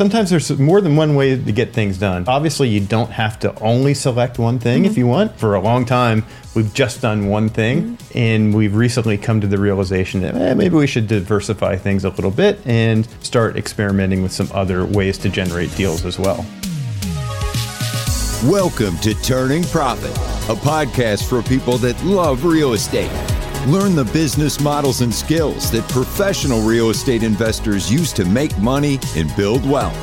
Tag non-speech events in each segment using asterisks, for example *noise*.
Sometimes there's more than one way to get things done. Obviously, you don't have to only select one thing if you want. For a long time, we've just done one thing, and we've recently come to the realization that eh, maybe we should diversify things a little bit and start experimenting with some other ways to generate deals as well. Welcome to Turning Profit, a podcast for people that love real estate. Learn the business models and skills that professional real estate investors use to make money and build wealth.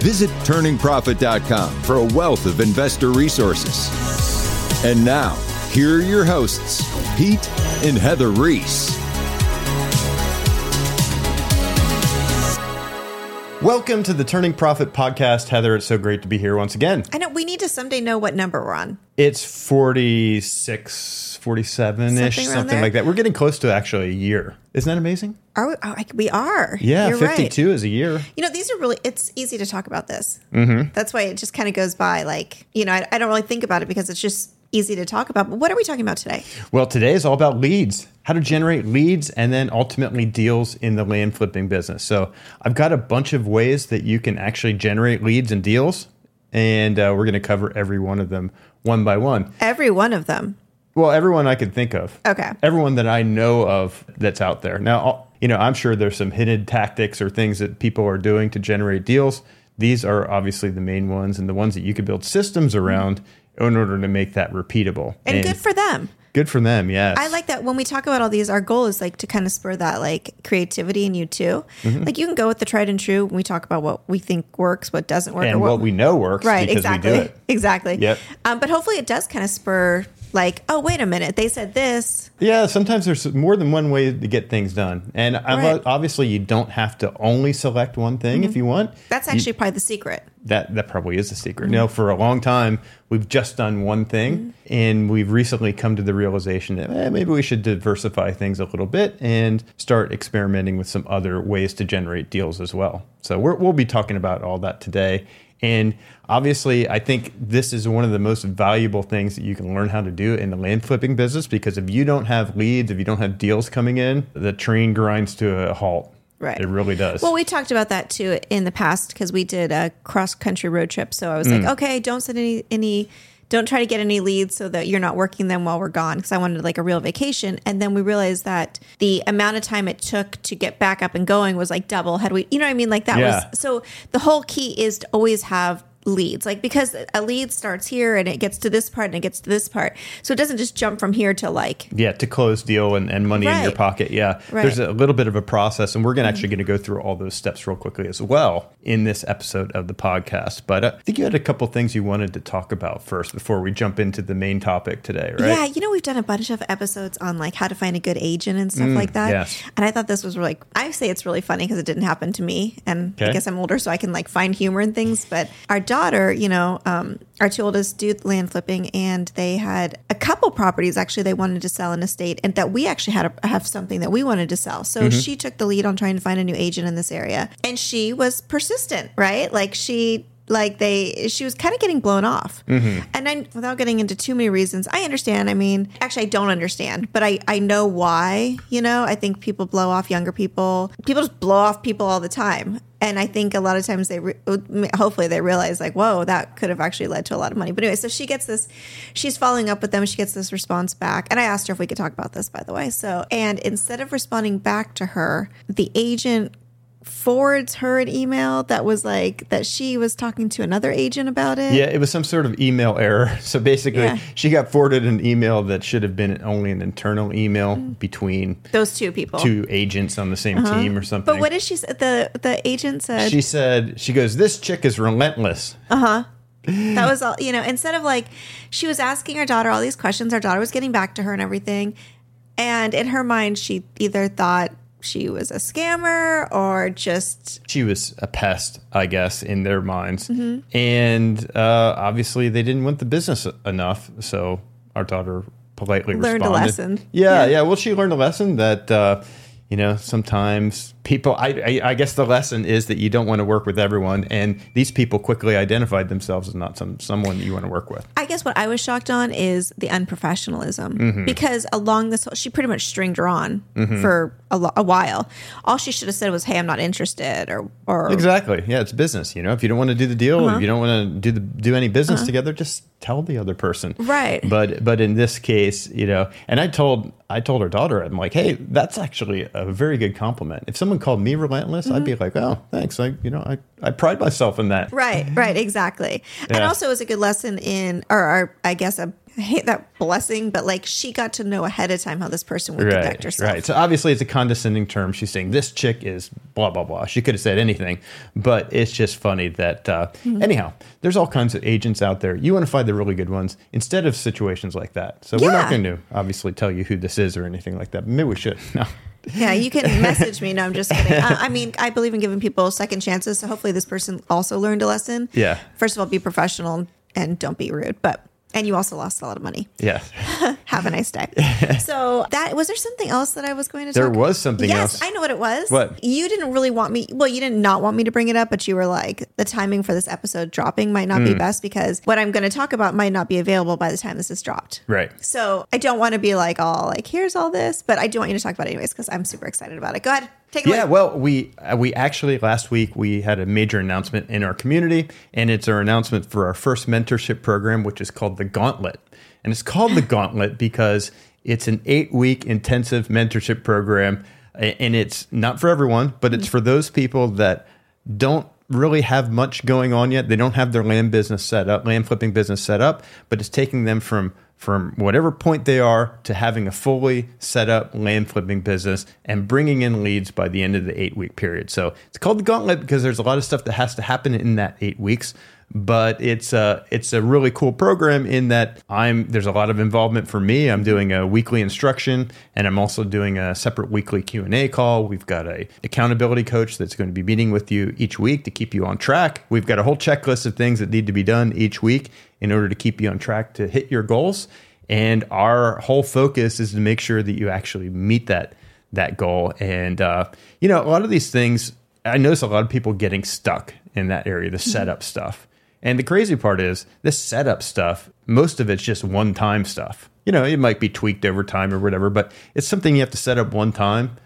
Visit turningprofit.com for a wealth of investor resources. And now, here are your hosts, Pete and Heather Reese. Welcome to the Turning Profit podcast. Heather, it's so great to be here once again. I know we need to someday know what number we're on. It's 46, 47 ish, Something something like that. We're getting close to actually a year. Isn't that amazing? Are we? Oh, I- we are. Yeah, You're 52 Right. is a year. You know, these are really. It's easy to talk about this. Mm-hmm. That's why it just kind of goes by. Like, you know, I, I don't really think about it because it's just easy to talk about. But what are we talking about today? Well, today is all about leads, how to generate leads and then ultimately deals in the land flipping business. So, I've got a bunch of ways that you can actually generate leads and deals, and uh, we're going to cover every one of them one by one. Every one of them. Well, everyone I could think of. Okay. Everyone that I know of that's out there. Now, you know, I'm sure there's some hidden tactics or things that people are doing to generate deals. These are obviously the main ones and the ones that you could build systems around in order to make that repeatable. And, good for them. good for them, yes. I like that when we talk about all these, our goal is like to kind of spur that like creativity in you too. Mm-hmm. Like you can go with the tried and true when we talk about what we think works, what doesn't work, and or what we know works right because exactly we do it. *laughs* exactly Yep. um, but hopefully it does kind of spur like oh wait a minute they said this Yeah, sometimes there's more than one way to get things done. And Right. Mm-hmm. obviously you don't have to only select one thing if you want. that's You- actually probably the secret that that probably is the secret. Mm-hmm. You know, for a long time we've just done one thing, and we've recently come to the realization that eh, maybe we should diversify things a little bit and start experimenting with some other ways to generate deals as well. So we're, we'll be talking about all that today. And obviously, I think this is one of the most valuable things that you can learn how to do in the land flipping business because if you don't have leads, if you don't have deals coming in, the train grinds to a halt. Right. It really does. well we talked about that too in the past because we did a cross country road trip so i was Mm. like okay don't send any any don't try to get any leads so that you're not working them while we're gone because i wanted like a real vacation and then we realized that the amount of time it took to get back up and going was like double had we you know what i mean like that Yeah. was so the whole key is to always have leads like because a lead starts here and it gets to this part and it gets to this part so it doesn't just jump from here to like Yeah, to close deal and, and money in your pocket. Yeah. Right. There's a little bit of a process, and we're gonna actually going to go through all those steps real quickly as well in this episode of the podcast. But uh, I think you had a couple things you wanted to talk about first before we jump into the main topic today, right? Yeah, you know, we've done a bunch of episodes on like how to find a good agent and stuff like that. Mm, yes. And I thought this was really, I say it's really funny because it didn't happen to me. And Okay. I guess I'm older, so I can like find humor in things. But our daughter, you know, um, our two oldest do land flipping, and they had a couple properties actually they wanted to sell in a state, and that we actually had a, have something that we wanted to sell. So Mm-hmm. she took the lead on trying to find a new agent in this area, and she was persistent, right? Like she like they she was kind of getting blown off. Mm-hmm. and i without getting into too many reasons i understand. I mean actually i don't understand but i i know why you know? I think people blow off younger people. People just blow off people all the time. And i think a lot of times they re- hopefully they realize like whoa that could have actually led to a lot of money. But anyway so she gets this she's following up with them. She gets this response back. And i asked her if we could talk about this by the way. So and instead of responding back to her the agent forwards her an email that was like that she was talking to another agent about it. Yeah, it was some sort of email error. *laughs* So basically, Yeah. she got forwarded an email that should have been only an internal email Mm. between Those two people. two agents on the same team or something. Uh-huh. But what did she say? The the agent said she said, she goes, This chick is relentless. Uh huh. *laughs* That was all you know, instead of like she was asking her daughter all these questions, her daughter was getting back to her and everything. And in her mind she either thought she was a scammer or just she was a pest, I guess, in their minds. Mm-hmm. And uh, obviously, they didn't want the business enough. So our daughter politely Learned a lesson. Yeah, Yeah. yeah. Well, she learned a lesson that uh, you know sometimes people I, I i guess the lesson is that you don't want to work with everyone and these people quickly identified themselves as not some someone you want to work with I guess what I was shocked on is the unprofessionalism Mm-hmm. because along this, she pretty much stringed her on for a, lo- a while. All she should have said was, "Hey, I'm not interested," or or exactly yeah it's business you know if you don't want to do the deal Uh-huh. if you don't want to do the do any business together just tell the other person Right. but but in this case you know and i told i told her daughter i'm like hey that's actually a very good compliment if someone called me relentless i'd Mm-hmm. be like oh thanks i you know i, I pride myself in that Right, right, exactly. And also, it was a good lesson in, or, or I guess a, I hate that blessing, but like she got to know ahead of time how this person would conduct Right, herself. right. So obviously, it's a condescending term. She's saying this chick is blah blah blah. She could have said anything, but it's just funny that. Uh, Mm-hmm. Anyhow, there's all kinds of agents out there. You want to find the really good ones instead of situations like that. So we're not going to obviously tell you who this is or anything like that. Maybe we should. No. Yeah, you can *laughs* message me. No, I'm just kidding. Uh, I mean, I believe in giving people second chances. So hopefully, this person also learned a lesson. Yeah. First of all, be professional and don't be rude. But and you also lost a lot of money. Yeah. *laughs* Have a nice day. *laughs* so that was there something else that I was going to There talk? was something yes, else. I know what it was. What? You didn't really want me well, you did not want me to bring it up, but you were like, the timing for this episode dropping might not Hmm. be best because what I'm gonna talk about might not be available by the time this is dropped. Right. So I don't want to be like all like, here's all this, but I do want you to talk about it anyways because I'm super excited about it. Go ahead. Take Yeah, away. well, we uh, we actually last week we had a major announcement in our community, and it's our announcement for our first mentorship program, which is called the Gauntlet, and it's called the Gauntlet because it's an eight week intensive mentorship program, and it's not for everyone, but it's for those people that don't really have much going on yet. They don't have their land business set up, land flipping business set up, but it's taking them from from whatever point they are to having a fully set up land flipping business and bringing in leads by the end of the eight week period. So it's called the gauntlet because there's a lot of stuff that has to happen in that eight weeks. But it's a it's a really cool program in that I'm there's a lot of involvement for me. I'm doing a weekly instruction and I'm also doing a separate weekly Q and A call. We've got a accountability coach that's going to be meeting with you each week to keep you on track. We've got a whole checklist of things that need to be done each week in order to keep you on track to hit your goals. And our whole focus is to make sure that you actually meet that that goal. And uh, you know, a lot of these things, I notice a lot of people getting stuck in that area, the setup stuff. And the crazy part is this setup stuff, most of it's just one time stuff. You know, it might be tweaked over time or whatever, but it's something you have to set up one time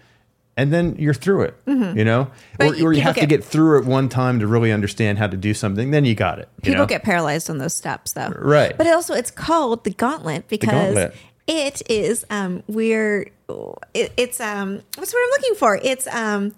and then you're through it, you know? Or, you- or you have to get- get through it one time to really understand how to do something, then you got it. you People know? get paralyzed on those steps though. Right. But it also it's called the gauntlet because gauntlet. it is um we're it, it's um what's what I'm looking for? It's um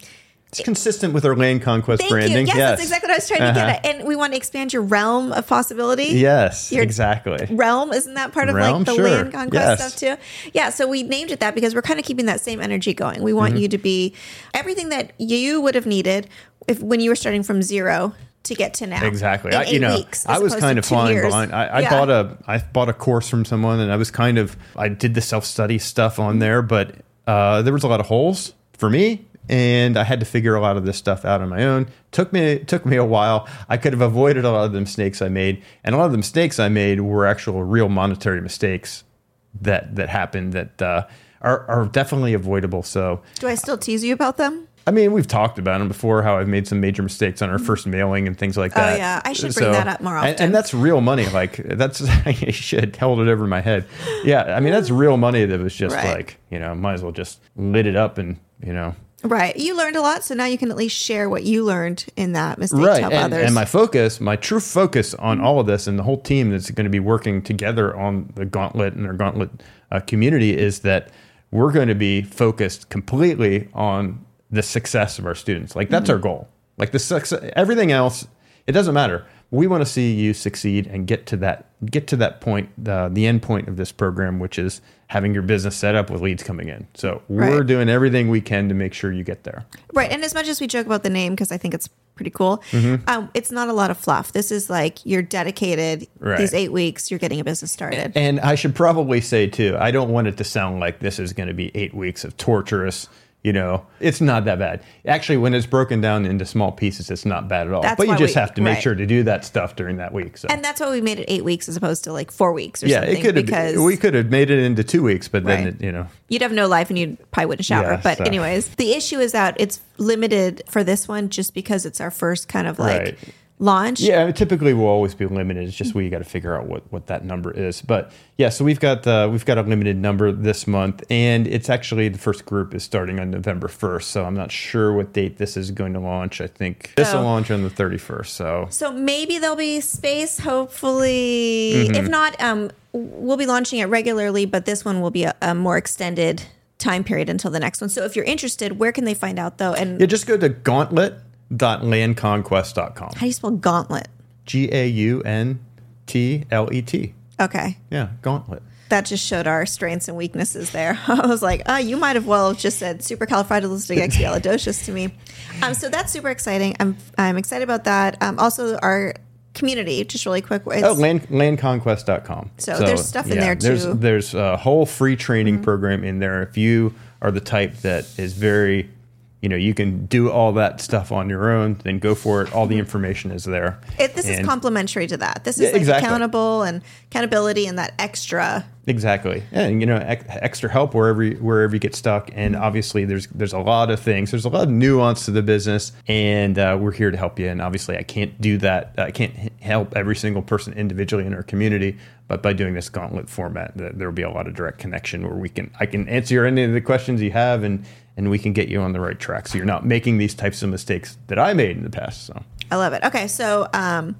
It's consistent with our land conquest thank branding. you. Yes, that's exactly what I was trying to Uh-huh. get at. And we want to expand your realm of possibility. Yes, Your- exactly. realm isn't that part of Realm? like the Sure. land conquest Yes. stuff too yeah so we named it that because we're kind of keeping that same energy going we Mm-hmm. want you to be everything that you would have needed if when you were starting from zero to get to now Exactly. I, you know, weeks, I was kind of flying blind. I, I Yeah. bought a I bought a course from someone, and I was kind of I did the self study stuff on there, but uh, there was a lot of holes for me, and I had to figure a lot of this stuff out on my own. took me took me a while. I could have avoided a lot of the mistakes I made, and a lot of the mistakes I made were actual real monetary mistakes that that happened that uh, are are definitely avoidable. So do i still tease you about them I mean, we've talked about them before. How I've made some major mistakes on our first mailing and things like that. Oh, yeah. I should bring that up more and- often. And, that's real money. Like that's *laughs* I should held it over my head. Yeah, I mean that's real money. That was just Right. like you know, might as well just lit it up and you know. Right you learned a lot so now you can at least share what you learned in that mistake Right, to help and, others and my focus, my true focus on all of this, and the whole team that's going to be working together on the Gauntlet and our Gauntlet uh, community is that we're going to be focused completely on the success of our students. Like that's our goal. Like the success, everything else, it doesn't matter. We want to see you succeed and get to that get to that point, uh, the end point of this program, which is having your business set up with leads coming in. So we're Right. doing everything we can to make sure you get there. Right. And as much as we joke about the name, because I think it's pretty cool, Mm-hmm. um, it's not a lot of fluff. This is like you're dedicated Right. these eight weeks, you're getting a business started. And I should probably say too, I don't want it to sound like this is going to be eight weeks of torturous, You know, it's not that bad. Actually, when it's broken down into small pieces, it's not bad at all. That's but you just we- have to make right. sure to do that stuff during that week. So And that's why we made it eight weeks as opposed to like four weeks or yeah, something. it could because have. We could have made it into two weeks, but then it, you know, you'd have no life and you probably wouldn't shower. Yeah, but so- anyways, the issue is that it's limited for this one just because it's our first kind of like Right. Launch. Yeah, typically we'll always be limited. It's just we got to figure out what, what that number is. But yeah, so we've got uh, we've got a limited number this month, and it's actually the first group is starting on November first. So I'm not sure what date this is going to launch. I think this will launch on the 31st. So So maybe there'll be space, hopefully. Mm-hmm. If not, um, we'll be launching it regularly, but this one will be a, a more extended time period until the next one. So if you're interested, where can they find out though? And yeah, just go to gauntlet.landconquest.com. how do you spell gauntlet? G A U N T L E T. Okay. Yeah, gauntlet. That just showed our strengths and weaknesses there. *laughs* I was like, oh, you might have well just said supercalifragilisticexpialidocious *laughs* to me. Um, so that's super exciting. I'm I'm excited about that. Um, also, our community, just really quick. It's, Oh, land, landconquest.com. So there's stuff in there, too. Mm-hmm. there's a whole free training program in there. If you are the type that is very, you know, you can do all that stuff on your own, then go for it. All the information is there. it, this is And- complementary to that. This is Yeah, like exactly. accountable and accountability and that extra. Exactly, and you know, ex- extra help wherever you, wherever you get stuck. And obviously, there's there's a lot of things. There's a lot of nuance to the business, and uh, we're here to help you. And obviously, I can't do that. I can't h- help every single person individually in our community. But by doing this gauntlet format, th- there will be a lot of direct connection where we can I can answer any of the questions you have, and and we can get you on the right track. So you're not making these types of mistakes that I made in the past. So I love it. Okay, so um,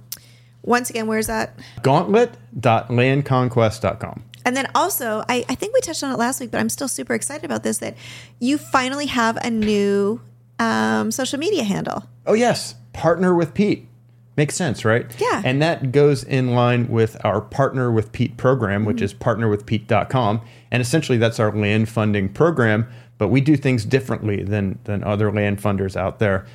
once again, where's that? gauntlet.landconquest.com. And then also, I, I think we touched on it last week, but I'm still super excited about this that you finally have a new um, social media handle. Oh yes, partner with Pete. Makes sense, right? Yeah. And that goes in line with our partner with Pete program, which is partnerwithpete.com. And essentially that's our land funding program, but we do things differently than than other land funders out there.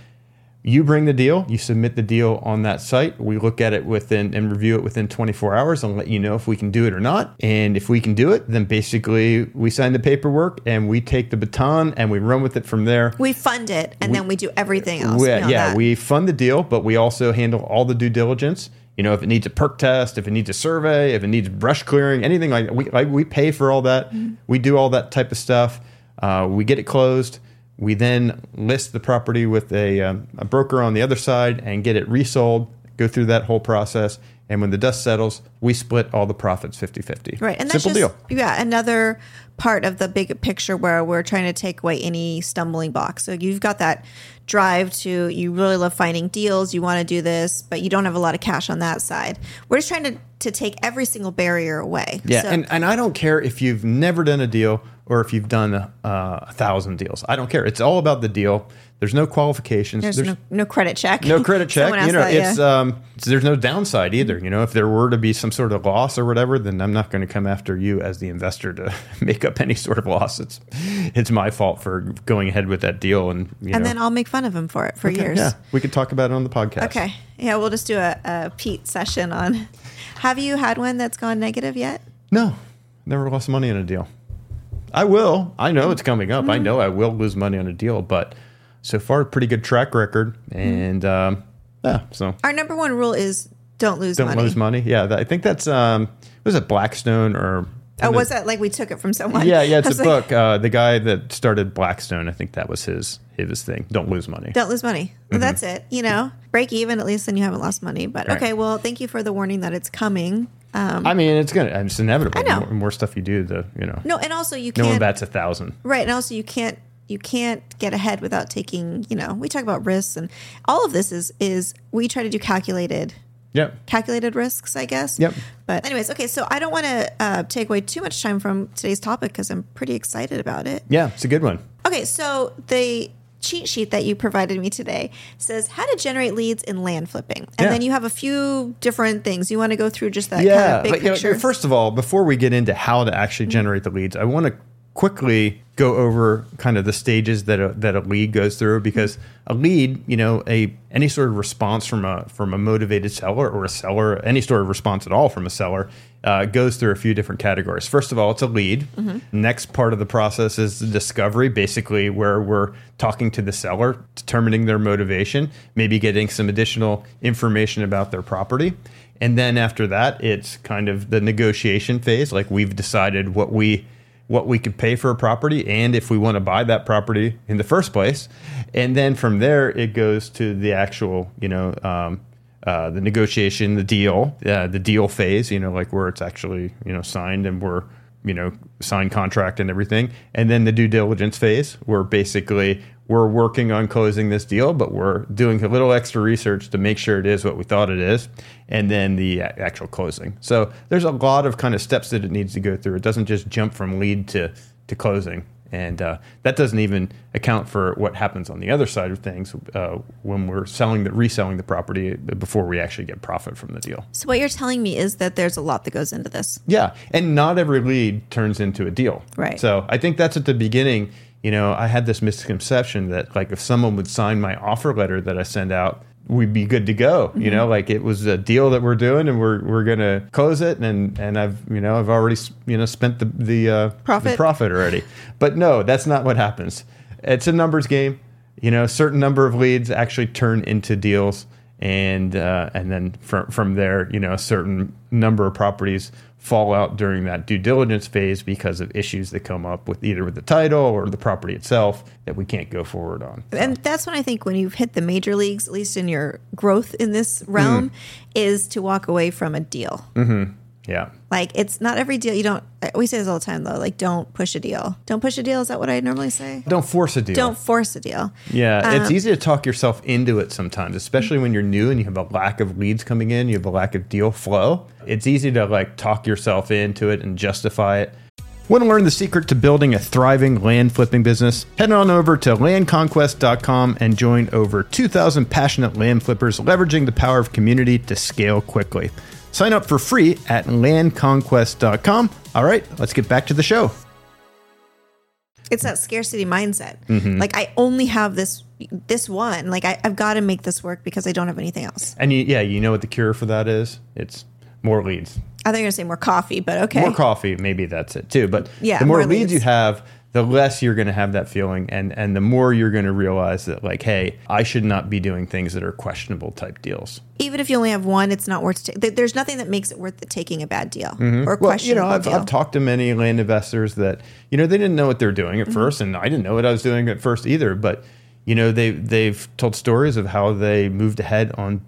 You bring the deal, you submit the deal on that site. We look at it within and review it within 24 hours and let you know if we can do it or not. And if we can do it, then basically we sign the paperwork and we take the baton and we run with it from there. We fund it, and then we do everything else. We- yeah, that. we fund the deal, but we also handle all the due diligence. You know, if it needs a perk test, if it needs a survey, if it needs brush clearing, anything like that, we like we pay for all that. Mm-hmm. We do all that type of stuff. Uh, we get it closed. We then list the property with a, um, a broker on the other side and get it resold. Go through that whole process, and when the dust settles, we split all the profits 50-50. Right, and that's simple just deal. yeah another part of the big picture where we're trying to take away any stumbling block. So you've got that drive to you really love finding deals, you want to do this, but you don't have a lot of cash on that side. We're just trying to to take every single barrier away. Yeah, So- and, and I don't care if you've never done a deal or if you've done uh, a thousand deals. I don't care. It's all about the deal. There's no qualifications. there's, no, no credit check. no credit *laughs* check. You know, that, it's yeah. um, there's no downside either. You know, if there were to be some sort of loss or whatever, then I'm not going to come after you as the investor to *laughs* make up any sort of loss. It's it's my fault for going ahead with that deal, and you and know, then I'll make fun of him for it for Okay, years. Yeah, we could talk about it on the podcast. Okay. Yeah, we'll just do a, a Pete session on. *laughs* Have you had one that's gone negative yet? No, never lost money in a deal. I will. I know it's coming up. Mm-hmm. I know I will lose money on a deal, but so far, pretty good track record. Mm-hmm. And um, yeah, so Our number one rule is don't lose don't money. lose money. Yeah, that, I think that's um, was it Blackstone or Oh, was that like we took it from someone? Yeah, yeah, *laughs* I it's a like, book. Uh, the guy that started Blackstone, I think that was his his thing. Don't lose money. Don't lose money. Well, that's it. You know, break even. At least then you haven't lost money. But Mm-hmm. Right. okay, well, thank you for the warning that it's coming. Um, I mean, it's gonna. It's inevitable. I know. The more, more stuff you do, the you know, no, and also you no one can't. bats a thousand. right, and also you can't. You can't get ahead without taking. You know, we talk about risks, and all of this is is we try to do calculated Yep. calculated risks, I guess. Yep. But anyways, okay, so I don't want to uh, take away too much time from today's topic because I'm pretty excited about it. Yeah, it's a good one. Okay, so the cheat sheet that you provided me today says how to generate leads in land flipping, and Yeah. then you have a few different things. You want to go through just that yeah, kind of big but, you know, picture. first of all, before we get into how to actually Mm-hmm. generate the leads, I want to quickly go over kind of the stages that a, that a lead goes through because a lead, you know, a any sort of response from a from a motivated seller or a seller, any sort of response at all from a seller uh, goes through a few different categories. First of all, it's a lead. Next part of the process is the discovery, basically where we're talking to the seller, determining their motivation, maybe getting some additional information about their property. And then after that, it's kind of the negotiation phase. Like we've decided what we what we could pay for a property and if we want to buy that property in the first place. And then from there, it goes to the actual, you know, um, uh, the negotiation, the deal, uh, the deal phase, you know, like where it's actually, you know, signed and we're, you know, signed contract and everything. And then the due diligence phase, where basically we're working on closing this deal, but we're doing a little extra research to make sure it is what we thought it is, and then the actual closing. So there's a lot of kind of steps that it needs to go through. It doesn't just jump from lead to to closing, and uh, that doesn't even account for what happens on the other side of things uh, when we're selling the reselling the property before we actually get profit from the deal. So what you're telling me is that there's a lot that goes into this. Yeah, and not every lead turns into a deal. Right. So I think that's at the beginning. You know, I had this misconception that like if someone would sign my offer letter that I send out, we'd be good to go. You know, like it was a deal that we're doing and we're we're gonna close it and and I've you know I've already you know spent the the uh, Profit. the profit already. But no, that's not what happens. It's a numbers game. You know, a certain number of leads actually turn into deals and uh, and then from from there, you know, a certain number of properties fall out during that due diligence phase because of issues that come up with either with the title or the property itself that we can't go forward on. And that's when I think when you've hit the major leagues, at least in your growth in this realm, is to walk away from a deal. Yeah. Like it's not every deal. You don't. We say this all the time though. Like don't push a deal. Don't push a deal. Is that what I normally say? Don't force a deal. Don't force a deal. Yeah, it's Um, easy to talk yourself into it sometimes, especially when you're new and you have a lack of leads coming in, you have a lack of deal flow. It's easy to like talk yourself into it and justify it. Want to learn the secret to building a thriving land flipping business? Head on over to landconquest.com and join over 2,000 passionate land flippers leveraging the power of community to scale quickly. Sign up for free at landconquest.com. All right, let's get back to the show. It's that scarcity mindset. Mm-hmm. Like I only have this this one. Like I, I've got to make this work because I don't have anything else. And you, yeah, you know what the cure for that is? It's more leads. I thought you were gonna say more coffee, but okay. more coffee maybe that's it too but Yeah, the more, more leads. leads. you have the less you're going to have that feeling and and the more you're going to realize that like hey i should not be doing things that are questionable type deals Even if you only have one, it's not worth. ta- there's nothing that makes it worth the taking a bad deal or Mm-hmm. well you questionable know I've, deal. I've talked to many land investors that you know they didn't know what they're doing Mm-hmm. at first and i didn't know what i was doing at first either but you know they they've told stories of how they moved ahead on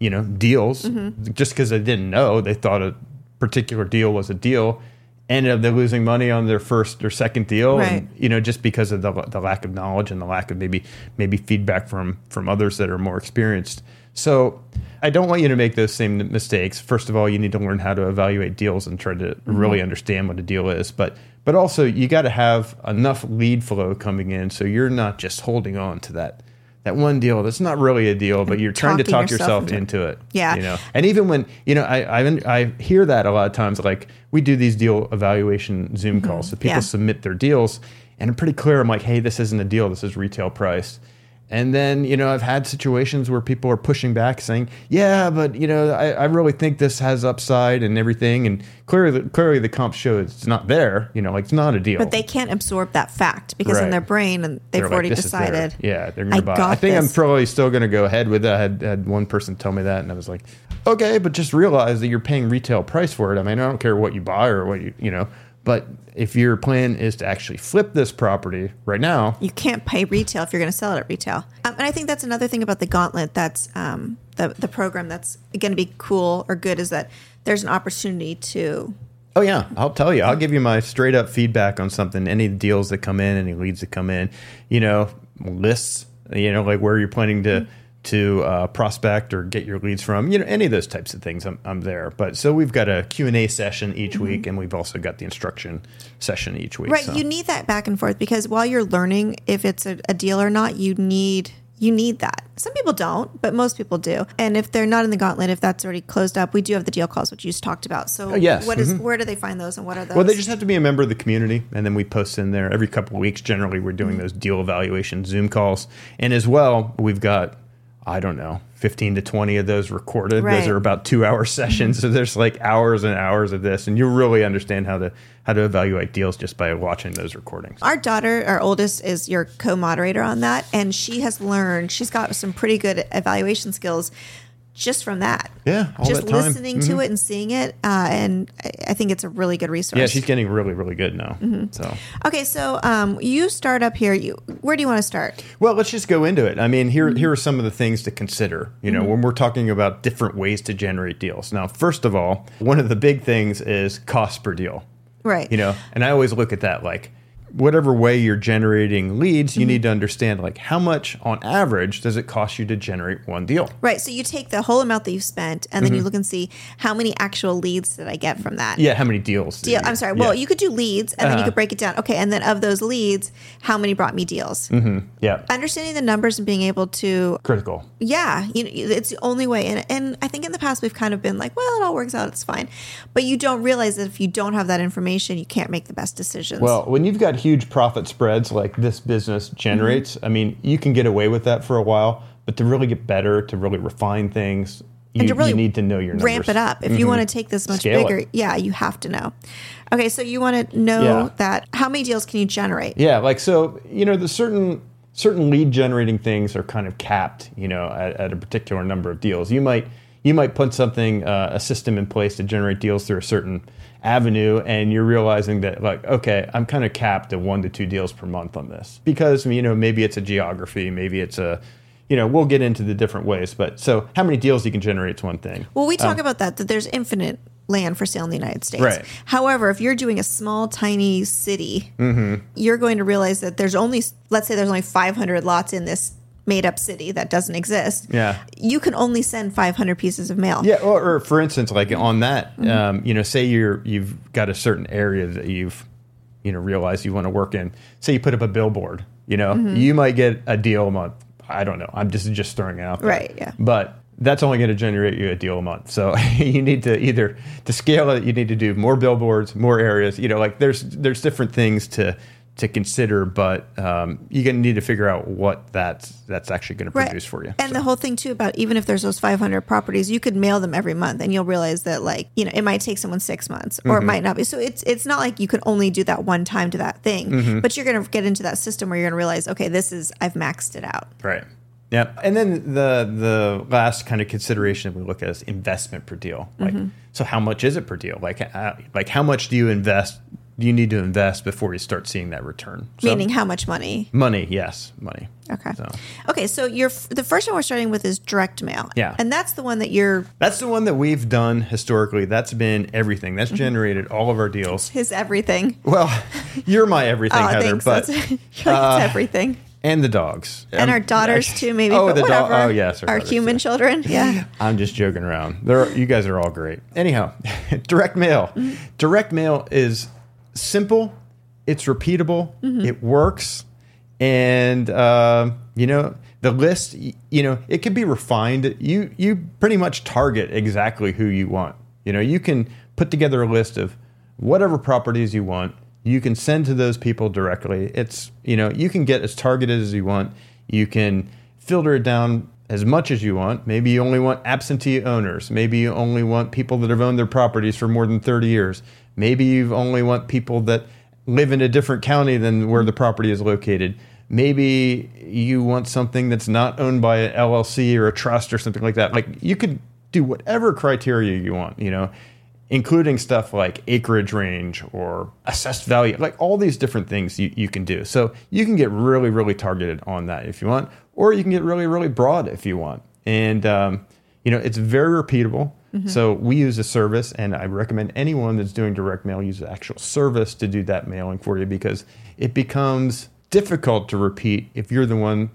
you know deals Mm-hmm. just because they didn't know they thought a particular deal was a deal ended up they're losing money on their first or second deal Right. and you know just because of the, the lack of knowledge and the lack of maybe maybe feedback from from others that are more experienced. So i don't want you to make those same mistakes. First of all you need to learn how to evaluate deals and try to mm-hmm. really understand what a deal is. But but also you got to have enough lead flow coming in so you're not just holding on to that that one deal that's not really a deal but you're trying to talk yourself yourself into it Yeah. you know and even when you know I, I I hear that a lot of times like we do these deal evaluation Zoom calls so people Mm-hmm. Yeah. submit their deals and I'm pretty clear I'm like hey this isn't a deal this is retail price and then you know I've had situations where people are pushing back saying yeah but you know I, I really think this has upside and everything and clearly clearly the comp show it's not there you know like it's not a deal but they can't absorb that fact because in their brain and they've they're already "This there." decided. Yeah, they're gonna buy. I think I'm probably still gonna go ahead with it. I had, had one person tell me that, and I was like, okay, but just realize that you're paying retail price for it. I mean, I don't care what you buy or what you you know, but if your plan is to actually flip this property right now, You can't pay retail if you're going to sell it at retail. Um, and I think that's another thing about the gauntlet that's um, the, the program that's going to be cool or good is that there's an opportunity to Oh yeah, I'll tell you. I'll give you my straight up feedback on something. Any deals that come in, any leads that come in, you know, lists, you know, like where you're planning to to uh, prospect or get your leads from, you know, any of those types of things. I'm, I'm there. But so we've got a Q and A session each mm-hmm. week, and we've also got the instruction session each week. Right. so. You need that back and forth because while you're learning if it's a, a deal or not, you need You need that. Some people don't, but most people do. And if they're not in the gauntlet, if that's already closed up, we do have the deal calls, which you just talked about. So, Oh, yes. what is- mm-hmm. where do they find those and what are those? Well, they just have to be a member of the community, and then we post in there every couple of weeks. Generally, we're doing mm-hmm. those deal evaluation Zoom calls, and as well, we've got I don't know, fifteen to twenty of those recorded. Right. Those are about two-hour *laughs* sessions, so there's like hours and hours of this, and you really understand how to how to evaluate deals just by watching those recordings. Our daughter, our oldest, is your co moderator on that. And she has learned, she's got some pretty good evaluation skills just from that. Yeah, just time. Mm-hmm. listening to it and seeing it. Uh, and I- think it's a really good resource. Yeah, she's getting really, really good now. Mm-hmm. So, Okay, so um, you start up here. You Where do you want to start? well, let's just go into it. I mean, Mm-hmm. here here are some of the things to consider. You know, when we're talking about different ways to generate deals. Now, first of all, one of the big things is cost per deal. Right. You know, and I always look at that like whatever way you're generating leads, Mm-hmm. you need to understand like how much on average does it cost you to generate one deal. Right. So you take the whole amount that you've spent and then you look and see how many actual leads did I get from that. Mm-hmm. Yeah, how many deals? Deal, I'm sorry. Well, Yeah. you could do leads and then you Uh-huh. could break it down. Okay. And then of those leads, how many brought me deals? yeah, Understanding the numbers and being able to critical. yeah, you know, it's the only way. And, and I think in the past we've kind of been like, well, it all works out, it's fine. But you don't realize that if you don't have that information, you can't make the best decisions. Well, when you've got huge profit spreads like this business generates, Mm-hmm. I mean, you can get away with that for a while, but to really get better, to really refine things, you, and to really you need to know your numbers. Mm-hmm. ramp it up. If you want to take this much Scale it. bigger, yeah, you have to know. Okay, so you want to know Yeah. that how many deals can you generate? Yeah, like so, you know, the certain certain lead generating things are kind of capped, you know, at, at a particular number of deals. You might you might put something uh, a system in place to generate deals through a certain avenue, and you're realizing that like, okay, I'm kind of capped at one to two deals per month on this because you know maybe it's a geography, maybe it's a you know, we'll get into the different ways, but so how many deals you can generate is one thing. Well, we talk about that, that there's infinite land for sale in the United States. Um, Right. However, if you're doing a small, tiny city, Mm-hmm. you're going to realize that there's only, let's say there's only 500 lots in this made up city that doesn't exist. Yeah. You can only send 500 pieces of mail. Yeah, or, or for instance, like mm-hmm. on that, mm-hmm. um, you know, say you're you've got a certain area that you've you know realized you want to work in. Say you put up a billboard, you know, mm-hmm. you might get a deal a month. I don't know. I'm just just throwing it out there. Right, yeah. But that's only going to generate you a deal a month. So *laughs* you need to either to scale it, you need to do more billboards, more areas. You know, like there's there's different things to to consider, but um, you're going to need to figure out what that's that's actually going to Right. produce for you. And So- the whole thing too about even if there's those 500 properties, you could mail them every month, and you'll realize that like you know it might take someone six months, or Mm-hmm. it might not be. So it's it's not like you can only do that one time to that thing, Mm-hmm. but you're going to get into that system where you're going to realize, okay, this is I've maxed it out. Right. Yeah. And then the the last kind of consideration we look at is investment per deal. Like, Mm-hmm. so how much is it per deal? Like, uh, like how much do you invest? You need to invest before you start seeing that return? So, Meaning how much money? money. Yes, money. Okay. So Okay, so you're the first one we're starting with is direct mail. Yeah. and that's the one that you're that's the one that we've done historically. That's been everything. Mm-hmm. That's generated all of our deals. his everything. Well, *laughs* you're my everything, Oh, Heather. thanks. But That's- *laughs* uh, it's everything. and the dogs And our Um, daughters I- *laughs* too, maybe. Oh, the whatever. Oh, yes, our daughters, human too. children. Yeah. I'm just joking around. They're, you guys are all great. Anyhow, direct mail. Mm-hmm. Direct mail is simple, it's repeatable, Mm-hmm. it works, and um, you know the list. You know it can be refined. You you pretty much target exactly who you want. You know you can put together a list of whatever properties you want. You can send to those people directly. It's you know you can get as targeted as you want. You can filter it down as much as you want. Maybe you only want absentee owners. Maybe you only want people that have owned their properties for more than 30 years. Maybe you only want people that live in a different county than where the property is located. Maybe you want something that's not owned by an LLC or a trust or something like that. Like you could do whatever criteria you want, you know, including stuff like acreage range or assessed value, like all these different things you, you can do. So you can get really, really targeted on that if you want, or you can get really, really broad if you want. And, um, you know, it's very repeatable. So we use a service, and I recommend anyone that's doing direct mail use the actual service to do that mailing for you because it becomes difficult to repeat if you're the one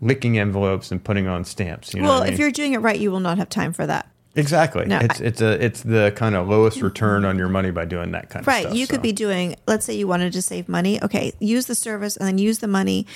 licking envelopes and putting on stamps. You know well, if mean? you're doing it right, you will not have time for that. Exactly. No, it's I- it's a it's the kind of lowest return on your money by doing that kind of stuff. Right. you could be doing, let's say you wanted to save money. Okay. Use the service and then use the money.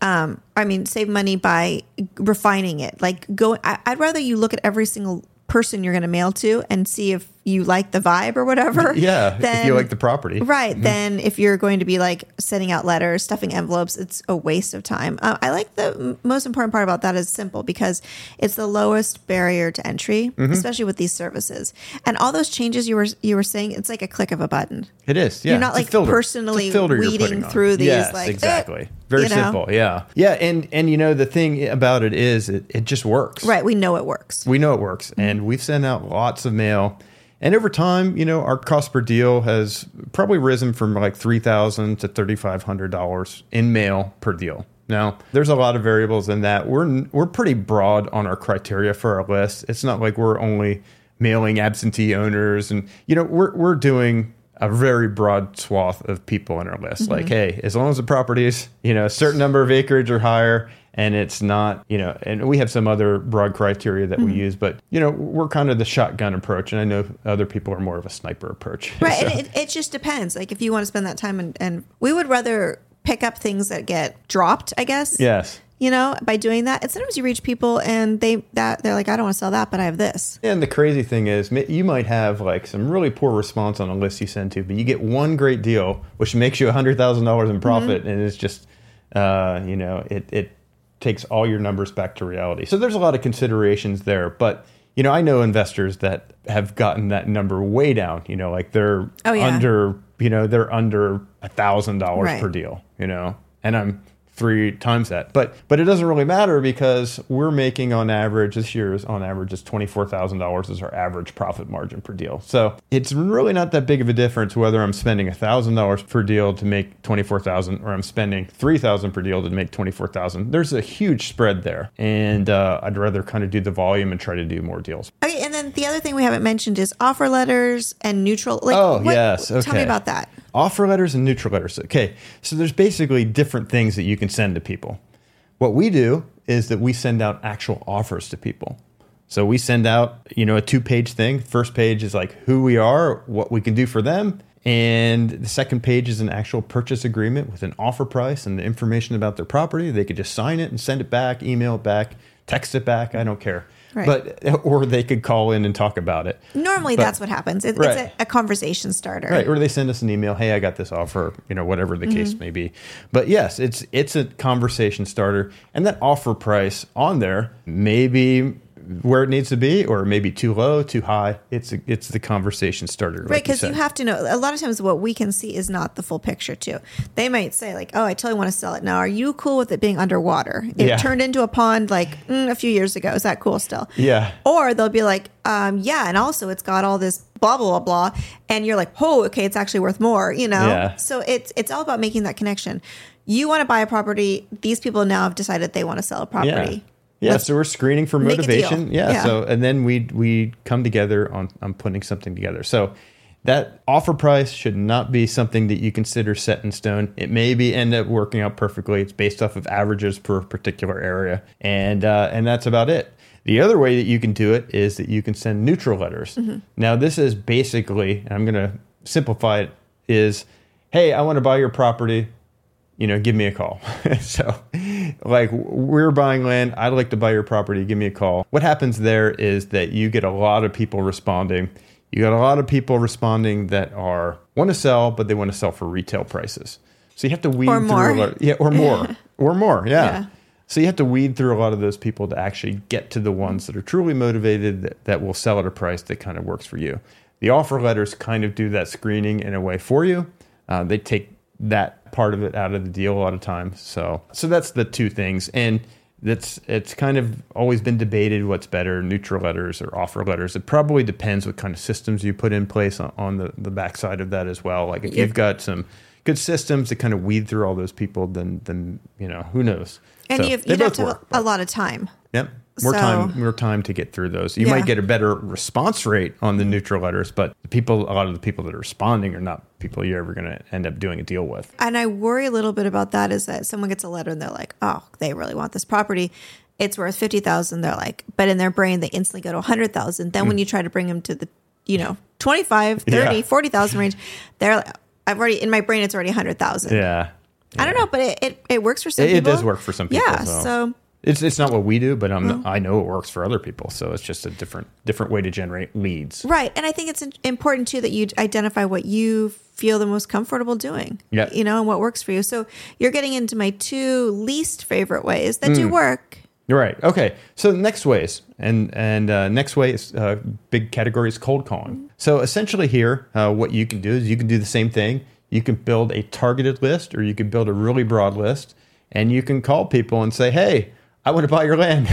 Um, I mean, save money by refining it. Like go, I, I'd rather you look at every single person you're going to mail to and see if you like the vibe or whatever. *laughs* Yeah, if then- you like the property. Right. Then if you're going to be like sending out letters, stuffing envelopes, it's a waste of time. Uh, I like the m- most important part about that is simple because it's the lowest barrier to entry, Mm-hmm. especially with these services. And all those changes you were you were saying, it's like a click of a button. It is. Yeah, You're not, It's like, personally It's a filter you're weeding through these, Yes, like, eh, exactly. Very you know? simple. Yeah, yeah, and and you know the thing about it is it, it just works. Right. We know it works. We know it works, and we've sent out lots of mail. And over time, you know, our cost per deal has probably risen from like 3,000 to thirty five hundred dollars in mail per deal. Now, there's a lot of variables in that. We're we're pretty broad on our criteria for our list. It's not like we're only mailing absentee owners, and you know, we're we're doing a very broad swath of people in our list. Mm-hmm. Like, hey, as long as the property is, you know, a certain number of acreage or higher, and it's not, you know, and we have some other broad criteria that we use, but you know, we're kind of the shotgun approach, and I know other people are more of a sniper approach. *laughs* Right. So- And it, it just depends. Like if you want to spend that time and, and we would rather pick up things that get dropped, I guess. yes. You know, by doing that. And sometimes you reach people and they that they're like, I don't want to sell that, but I have this. And the crazy thing is, you might have like some really poor response on a list you send to, but you get one great deal, which makes you hundred thousand dollars in profit, and it's just, uh, you know, it it takes all your numbers back to reality. So there's a lot of considerations there, but you know, I know investors that have gotten that number way down. You know, like they're Oh, yeah. under, you know, they're under a thousand dollars per deal. You know, and I'm three times that. But but it doesn't really matter because we're making on average this year is on average is twenty four thousand dollars is our average profit margin per deal. So it's really not that big of a difference whether I'm spending thousand dollars per deal to make twenty four thousand or I'm spending three thousand per deal to make twenty four thousand. There's a huge spread there, and uh, I'd rather kind of do the volume and try to do more deals. Okay, and then the other thing we haven't mentioned is offer letters and neutral. Like, Oh, what- yes, Tell me about that. Offer letters and neutral letters. Okay, so there's basically different things that you can send to people. What we do is that we send out actual offers to people. So we send out, you know, a two-page thing. First page is like who we are, what we can do for them, and the second page is an actual purchase agreement with an offer price and the information about their property. They could just sign it and send it back, email it back, text it back. I don't care. Right. But or they could call in and talk about it. Normally, But- that's what happens. It, Right. It's a, a conversation starter. Right, or they send us an email, "Hey, I got this offer," you know, whatever the case Mm-hmm. may be. But yes, it's it's a conversation starter, and that offer price on there may be where it needs to be, or maybe too low, too high. It's a, it's the conversation starter, Right, like because you, have to know. A lot of times, what we can see is not the full picture. Too, they might say like, "Oh, I totally want to sell it now. Are you cool with it being underwater? It Yeah. turned into a pond like mm, a few years ago. Is that cool still?" Yeah. Or they'll be like, um, "Yeah, and also it's got all this blah blah blah blah," and you're like, "Oh, okay, it's actually worth more." You know. Yeah. So it's it's all about making that connection. You want to buy a property. These people now have decided they want to sell a yeah. property. Yeah, Let's so we're screening for make a deal. motivation. Yeah, Yeah. So and then we we come together on on putting something together. So that offer price should not be something that you consider set in stone. It may be end up working out perfectly. It's based off of averages per particular area, and uh, and that's about it. The other way that you can do it is that you can send neutral letters. Now this is basically, and I'm going to simplify it, is hey, I want to buy your property you know, give me a call. *laughs* so, like, we're buying land. I'd like to buy your property. Give me a call. What happens there is that you get a lot of people responding. You got a lot of people responding that are want to sell, but they want to sell for retail prices. So you have to weed Or through more. a lot. Yeah, or more, *laughs* or more. Yeah. Yeah. So you have to weed through a lot of those people to actually get to the ones that are truly motivated that, that will sell at a price that kind of works for you. The offer letters kind of do that screening in a way for you. Uh, they take that part of it out of the deal a lot of times. So so that's the two things. And that's it's kind of always been debated what's better, neutral letters or offer letters. It probably depends what kind of systems you put in place on, on the, the backside of that as well. Like if Yeah. you've got some good systems to kind of weed through all those people, then then you know, who knows. And So you've, you'd have to work, have a lot of time. Yep. More So- time, more time to get through those. You Yeah. might get a better response rate on the neutral letters, but the people, a lot of the people that are responding are not people you're ever going to end up doing a deal with. And I worry a little bit about that is that someone gets a letter and they're like, oh, they really want this property. it's worth 50,000, they're like, but in their brain, they instantly go to 100,000. Then when you try to bring them to the, you know, 25, 30, Mm. Yeah. 40,000 range, they're like, I've already, in my brain, it's already 100,000. Yeah. I don't know, but it, it, it works for some It, it people. does work for some people. Yeah. so. So, It's it's not what we do, but I'm, I know it works for other people. So it's just a different different way to generate leads. right. And I think it's important too that you identify what you feel the most comfortable doing. Yeah. You know, and what works for you. So you're getting into my two least favorite ways that Mm. do work. Right. Okay. So next ways, and and uh, next way is uh, big category is cold calling. So essentially, here, uh, what you can do is you can do the same thing. You can build a targeted list, or you can build a really broad list, and you can call people and say, "Hey, I want to buy your land."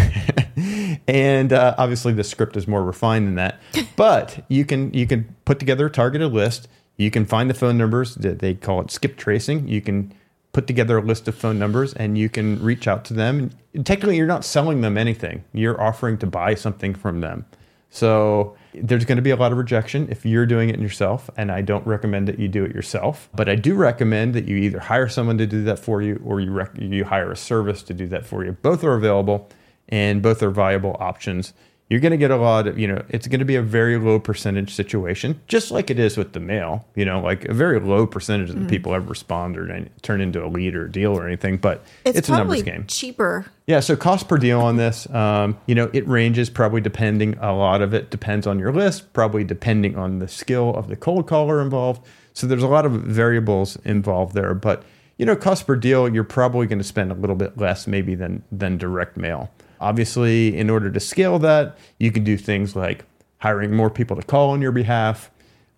*laughs* and uh, obviously, the script is more refined than that, *laughs* but you can you can put together a targeted list. You can find the phone numbers. that They call it skip tracing. You can put together a list of phone numbers and you can reach out to them. And technically, you're not selling them anything, you're offering to buy something from them. So there's going to be a lot of rejection if you're doing it yourself. And I don't recommend that you do it yourself. But I do recommend that you either hire someone to do that for you or you, rec- you hire a service to do that for you. Both are available and both are viable options. You're going to get a lot of, you know, it's going to be a very low percentage situation, just like it is with the mail. You know, like a very low percentage of the people ever respond or turn into a lead or a deal or anything. But It's, it's, a numbers game. cheaper. Yeah, so cost per deal on this, um, you know, it ranges probably depending. A lot of it depends on your list, probably depending on the skill of the cold caller involved. So there's a lot of variables involved there, but you know, cost per deal, you're probably going to spend a little bit less maybe than than direct mail. Obviously, in order to scale that, you can do things like hiring more people to call on your behalf,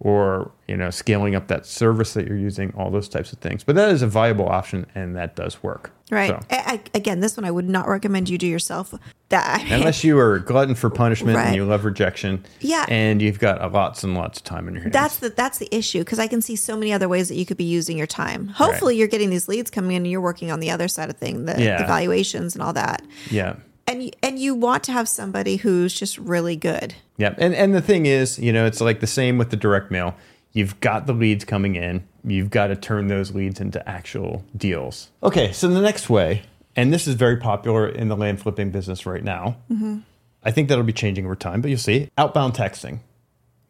or you know, scaling up that service that you're using, all those types of things. But that is a viable option, and that does work. Right. So. I, I, again, this one I would not recommend you do yourself. That *laughs* Unless you are a glutton for punishment Right. and you love rejection, Yeah. and you've got a lots and lots of time in your hands. that's the that's the issue because I can see so many other ways that you could be using your time. Hopefully, you're getting these leads coming in, and you're working on the other side of thing, the, Yeah. the valuations and all that. yeah, And you, and you want to have somebody who's just really good. yeah. And and the thing is, you know, it's like the same with the direct mail. You've got the leads coming in. You've got to turn those leads into actual deals. Okay, so the next way, and this is very popular in the land flipping business right now. Mm-hmm. I think that'll be changing over time, but you'll see. Outbound texting.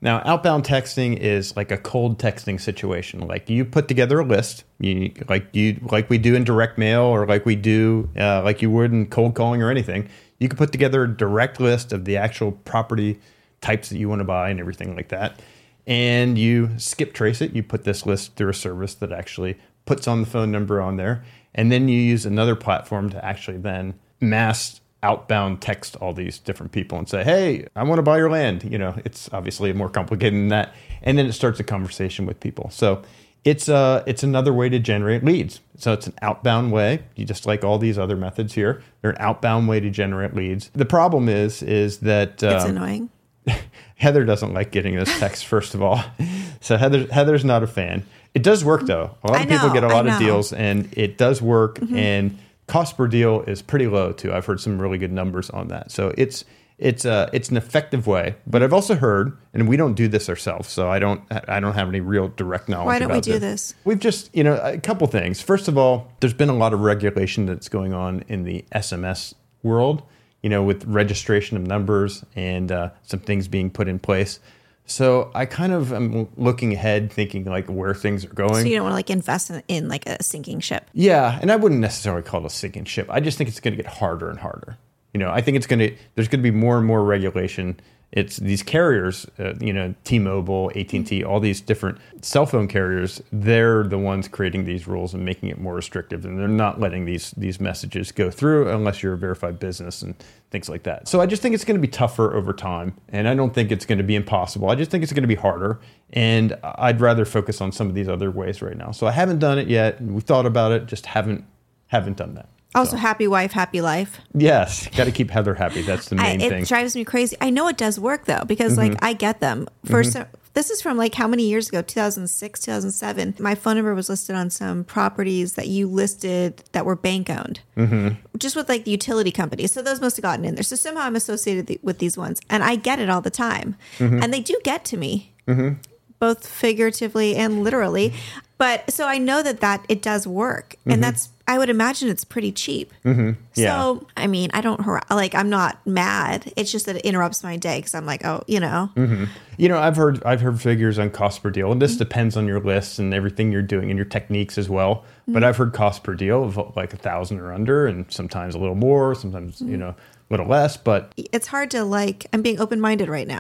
Now, outbound texting is like a cold texting situation. Like you put together a list, you like you like we do in direct mail, or like we do uh, like you would in cold calling or anything. You could put together a direct list of the actual property types that you want to buy and everything like that, and you skip trace it. You put this list through a service that actually puts on the phone number on there, and then you use another platform to actually then mass outbound text all these different people and say, "Hey, I want to buy your land." You know, it's obviously more complicated than that, and then it starts a conversation with people. So it's uh it's another way to generate leads. So it's an outbound way. You just like all these other methods here. They're an outbound way to generate leads. The problem is is that It's um, annoying. *laughs* Heather doesn't like getting this text, first of all. *laughs* So Heather Heather's not a fan. It does work though. A lot of people get a lot of. Mm-hmm. deals and it does work and cost per deal is pretty low too. I've heard some really good numbers on that. So it's it's uh it's an effective way. But I've also heard, and we don't do this ourselves, so I don't I don't have any real direct knowledge. Why don't we do this? We've just, you know, a couple things. First of all, there's been a lot of regulation that's going on in the SMS world, you know, with registration of numbers and uh, some things being put in place. So I kind of am looking ahead, thinking like where things are going. So you don't want to like invest in, in like a sinking ship. Yeah, and I wouldn't necessarily call it a sinking ship. I just think it's going to get harder and harder. You know, I think it's going to there's going to be more and more regulation. It's these carriers, uh, you know, T-Mobile, AT&T, all these different cell phone carriers. They're the ones creating these rules and making it more restrictive, and they're not letting these these messages go through unless you're a verified business and things like that. So I just think it's going to be tougher over time, and I don't think it's going to be impossible. I just think it's going to be harder, and I'd rather focus on some of these other ways right now. So I haven't done it yet. We've thought about it, just haven't haven't done that. Also, So, happy wife, happy life. yes, got to keep Heather happy. That's the *laughs* I, main it thing. It drives me crazy. I know it does work though because Mm-hmm. like I get them. 1st this is from like how many years ago? 2006, 2007. My phone number was listed on some properties that you listed that were bank owned, mm-hmm. just with like the utility companies. So those must have gotten in there. So somehow I'm associated th- with these ones, and I get it all the time, Mm-hmm. and they do get to me, both figuratively and literally. But so I know that that it does work, Mm-hmm. and that's I would imagine it's pretty cheap. Mm-hmm. Yeah. So, I mean, I don't har- like. I'm not mad. It's just that it interrupts my day because I'm like, oh, you know, Mm-hmm. You know, I've heard I've heard figures on cost per deal, and Mm-hmm. this depends on your list and everything you're doing and your techniques as well. Mm-hmm. But I've heard cost per deal of like a thousand or under, and sometimes a little more, sometimes Mm-hmm. you know a little less. But it's hard to like. I'm being open minded right now.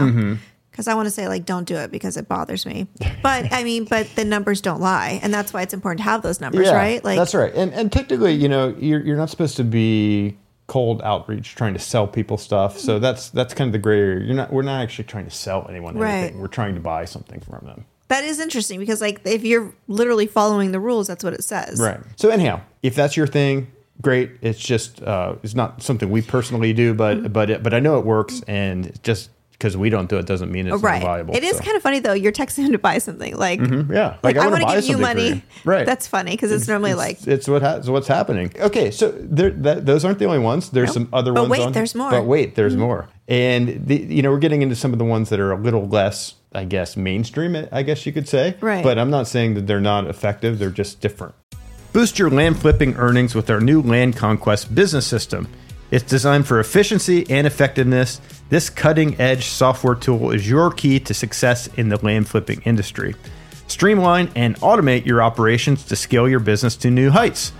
Mm-hmm. Because I want to say like don't do it because it bothers me, *laughs* but I mean, but the numbers don't lie, and that's why it's important to have those numbers, right? Like that's right. And and technically, you know, you're you're not supposed to be cold outreach trying to sell people stuff. So that's that's kind of the gray area. You're not we're not actually trying to sell anyone anything. Right. We're trying to buy something from them. that is interesting because like if you're literally following the rules, that's what it says. Right. So anyhow, if that's your thing, great. It's just uh, it's not something we personally do, but Mm-hmm. but it, but I know it works, and just because we don't do it doesn't mean it's Right. not valuable. It is so. kind of funny though. You're texting him to buy something like, yeah. like, I, wanna want to give you money. Right. That's funny because it's, normally like it's, it's what ha- it's what's happening. Okay, so there, that, those aren't the only ones. There's Nope. some other But ones. wait, on- there's more. Mm-hmm. But wait, there's more. And the, you know, we're getting into some of the ones that are a little less, I guess, mainstream. I guess you could say. Right. But I'm not saying that they're not effective. They're just different. Boost your land flipping earnings with our new Land Conquest business system. It's designed for efficiency and effectiveness. This cutting edge software tool is your key to success in the land flipping industry. Streamline and automate your operations to scale your business to new heights.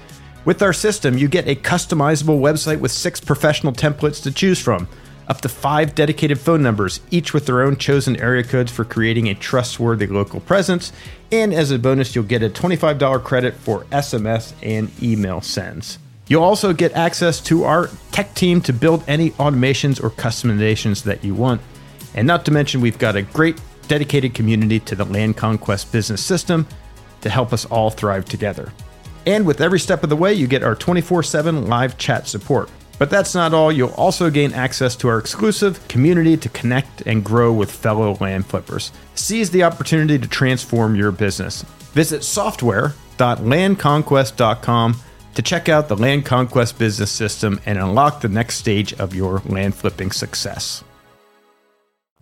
With our system, you get a customizable website with six professional templates to choose from, up to five dedicated phone numbers, each with their own chosen area codes for creating a trustworthy local presence. And as a bonus, you'll get a $25 credit for SMS and email sends. You'll also get access to our tech team to build any automations or customizations that you want. And not to mention, we've got a great dedicated community to the Land Conquest business system to help us all thrive together. And with every step of the way, you get our 24 7 live chat support. But that's not all. You'll also gain access to our exclusive community to connect and grow with fellow land flippers. Seize the opportunity to transform your business. Visit software.landconquest.com to check out the Land Conquest business system and unlock the next stage of your land flipping success.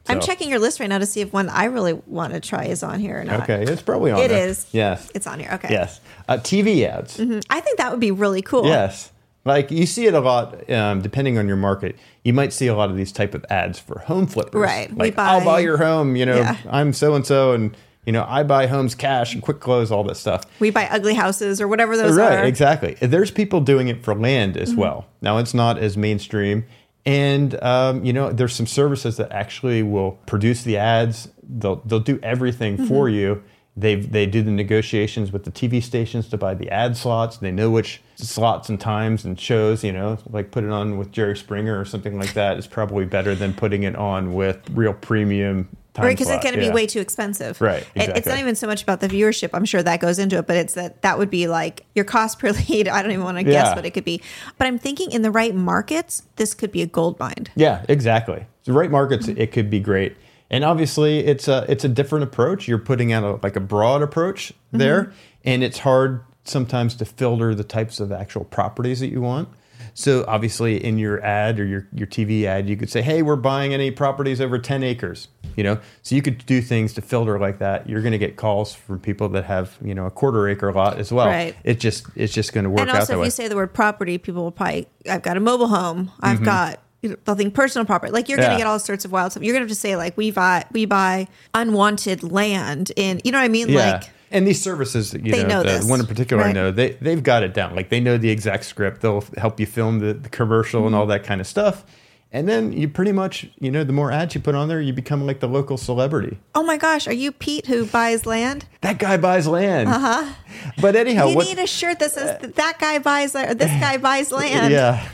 I'm checking your list right now to see if one I really want to try is on here or not. Okay, it's probably on It there. is. Yes. It's on here. Okay. Yes. Uh, TV ads. I think that would be really cool. Yes. Like you see it a lot, um, depending on your market. You might see a lot of these type of ads for home flippers. Right. We Like, buy- I'll buy your home. You know, Yeah. I'm so and so, and you know, I buy homes cash and quick close, all that stuff. We buy ugly houses or whatever those right. are. Mm-hmm. Exactly. There's people doing it for land as well. Now it's not as mainstream, and um, you know, there's some services that actually will produce the ads. They'll they'll do everything Mm-hmm. for you. They they do the negotiations with the TV stations to buy the ad slots. They know which slots and times and shows. You know, like put it on with Jerry Springer or something like that is probably better than putting it on with real premium. Right, because it's going to be way too expensive. Right, It- it's not even so much about the viewership. I'm sure that goes into it, but it's that that would be like your cost per *laughs* lead. I don't even want to guess what it could be. But I'm thinking in the right markets, this could be a gold mine. Yeah, exactly. The right markets, mm-hmm. it could be great. And obviously, it's a it's a different approach. You're putting out a, like a broad approach there, mm-hmm. and it's hard sometimes to filter the types of actual properties that you want. So obviously, in your ad or your your TV ad, you could say, "Hey, we're buying any properties over 10 acres." You know, so you could do things to filter like that. You're going to get calls from people that have you know a quarter acre lot as well. Right. It just it's just going to work and out also, if way. you say the word property, people will probably, I've got a mobile home, Mm-hmm. I've got, you know, they'll personal property. Like you're gonna get all sorts of wild stuff. You're going to have to say like we buy we buy unwanted land in, you know what I mean? Yeah. Like and these services, you They know, know the one in particular I know, they they've got it down. Like they know the exact script. They'll help you film the, the commercial and all Mm-hmm. that kind of stuff. And then you pretty much, you know, the more ads you put on there, you become like the local celebrity. oh my gosh, are you Pete who buys land? That guy buys land. Uh-huh. But anyhow, You what, need a shirt that says that, that guy buys or this guy *laughs* buys land. Yeah.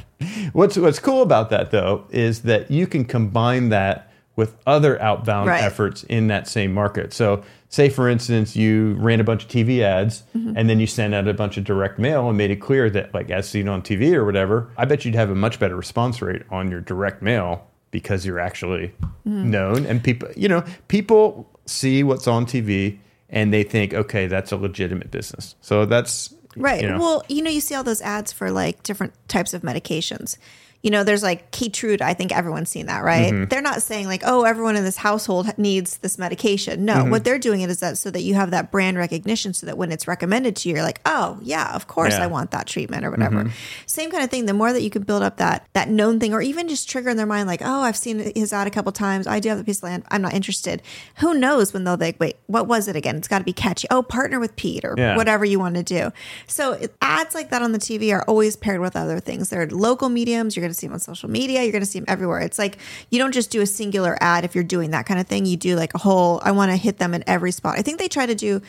What's what's cool about that though is that you can combine that with other outbound Right. efforts in that same market. So, say for instance, you ran a bunch of TV ads Mm-hmm. and then you sent out a bunch of direct mail and made it clear that like as seen on TV or whatever, I bet you'd have a much better response rate on your direct mail because you're actually Mm-hmm. known and people, you know, people see what's on TV and they think, okay, that's a legitimate business. So that's Right. You know, Well, you know, you see all those ads for like different types of medications. You know, there's like Keytruda. I think everyone's seen that, right? Mm-hmm. They're not saying like, oh, everyone in this household needs this medication. No, mm-hmm. what they're doing it is that so that you have that brand recognition, so that when it's recommended to you, you're like, oh yeah, of course Yeah. I want that treatment or whatever. Mm-hmm. Same kind of thing. The more that you can build up that that known thing, or even just trigger in their mind, like, oh, I've seen his ad a couple times. I do have the piece of land. I'm not interested. Who knows when they'll like, wait, what was it again? It's got to be catchy. Oh, partner with Pete or Yeah. whatever you want to do. So ads like that on the TV are always paired with other things. They're local mediums. You're going to see them on social media. You're going to see them everywhere. It's like you don't just do a singular ad if you're doing that kind of thing. You do like a whole. I want to hit them in every spot. I think they try to do.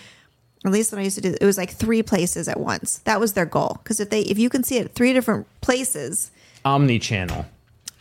At least when I used to do, it was like three places at once. That was their goal. Because if they, if you can see it three different places, Omni-channel.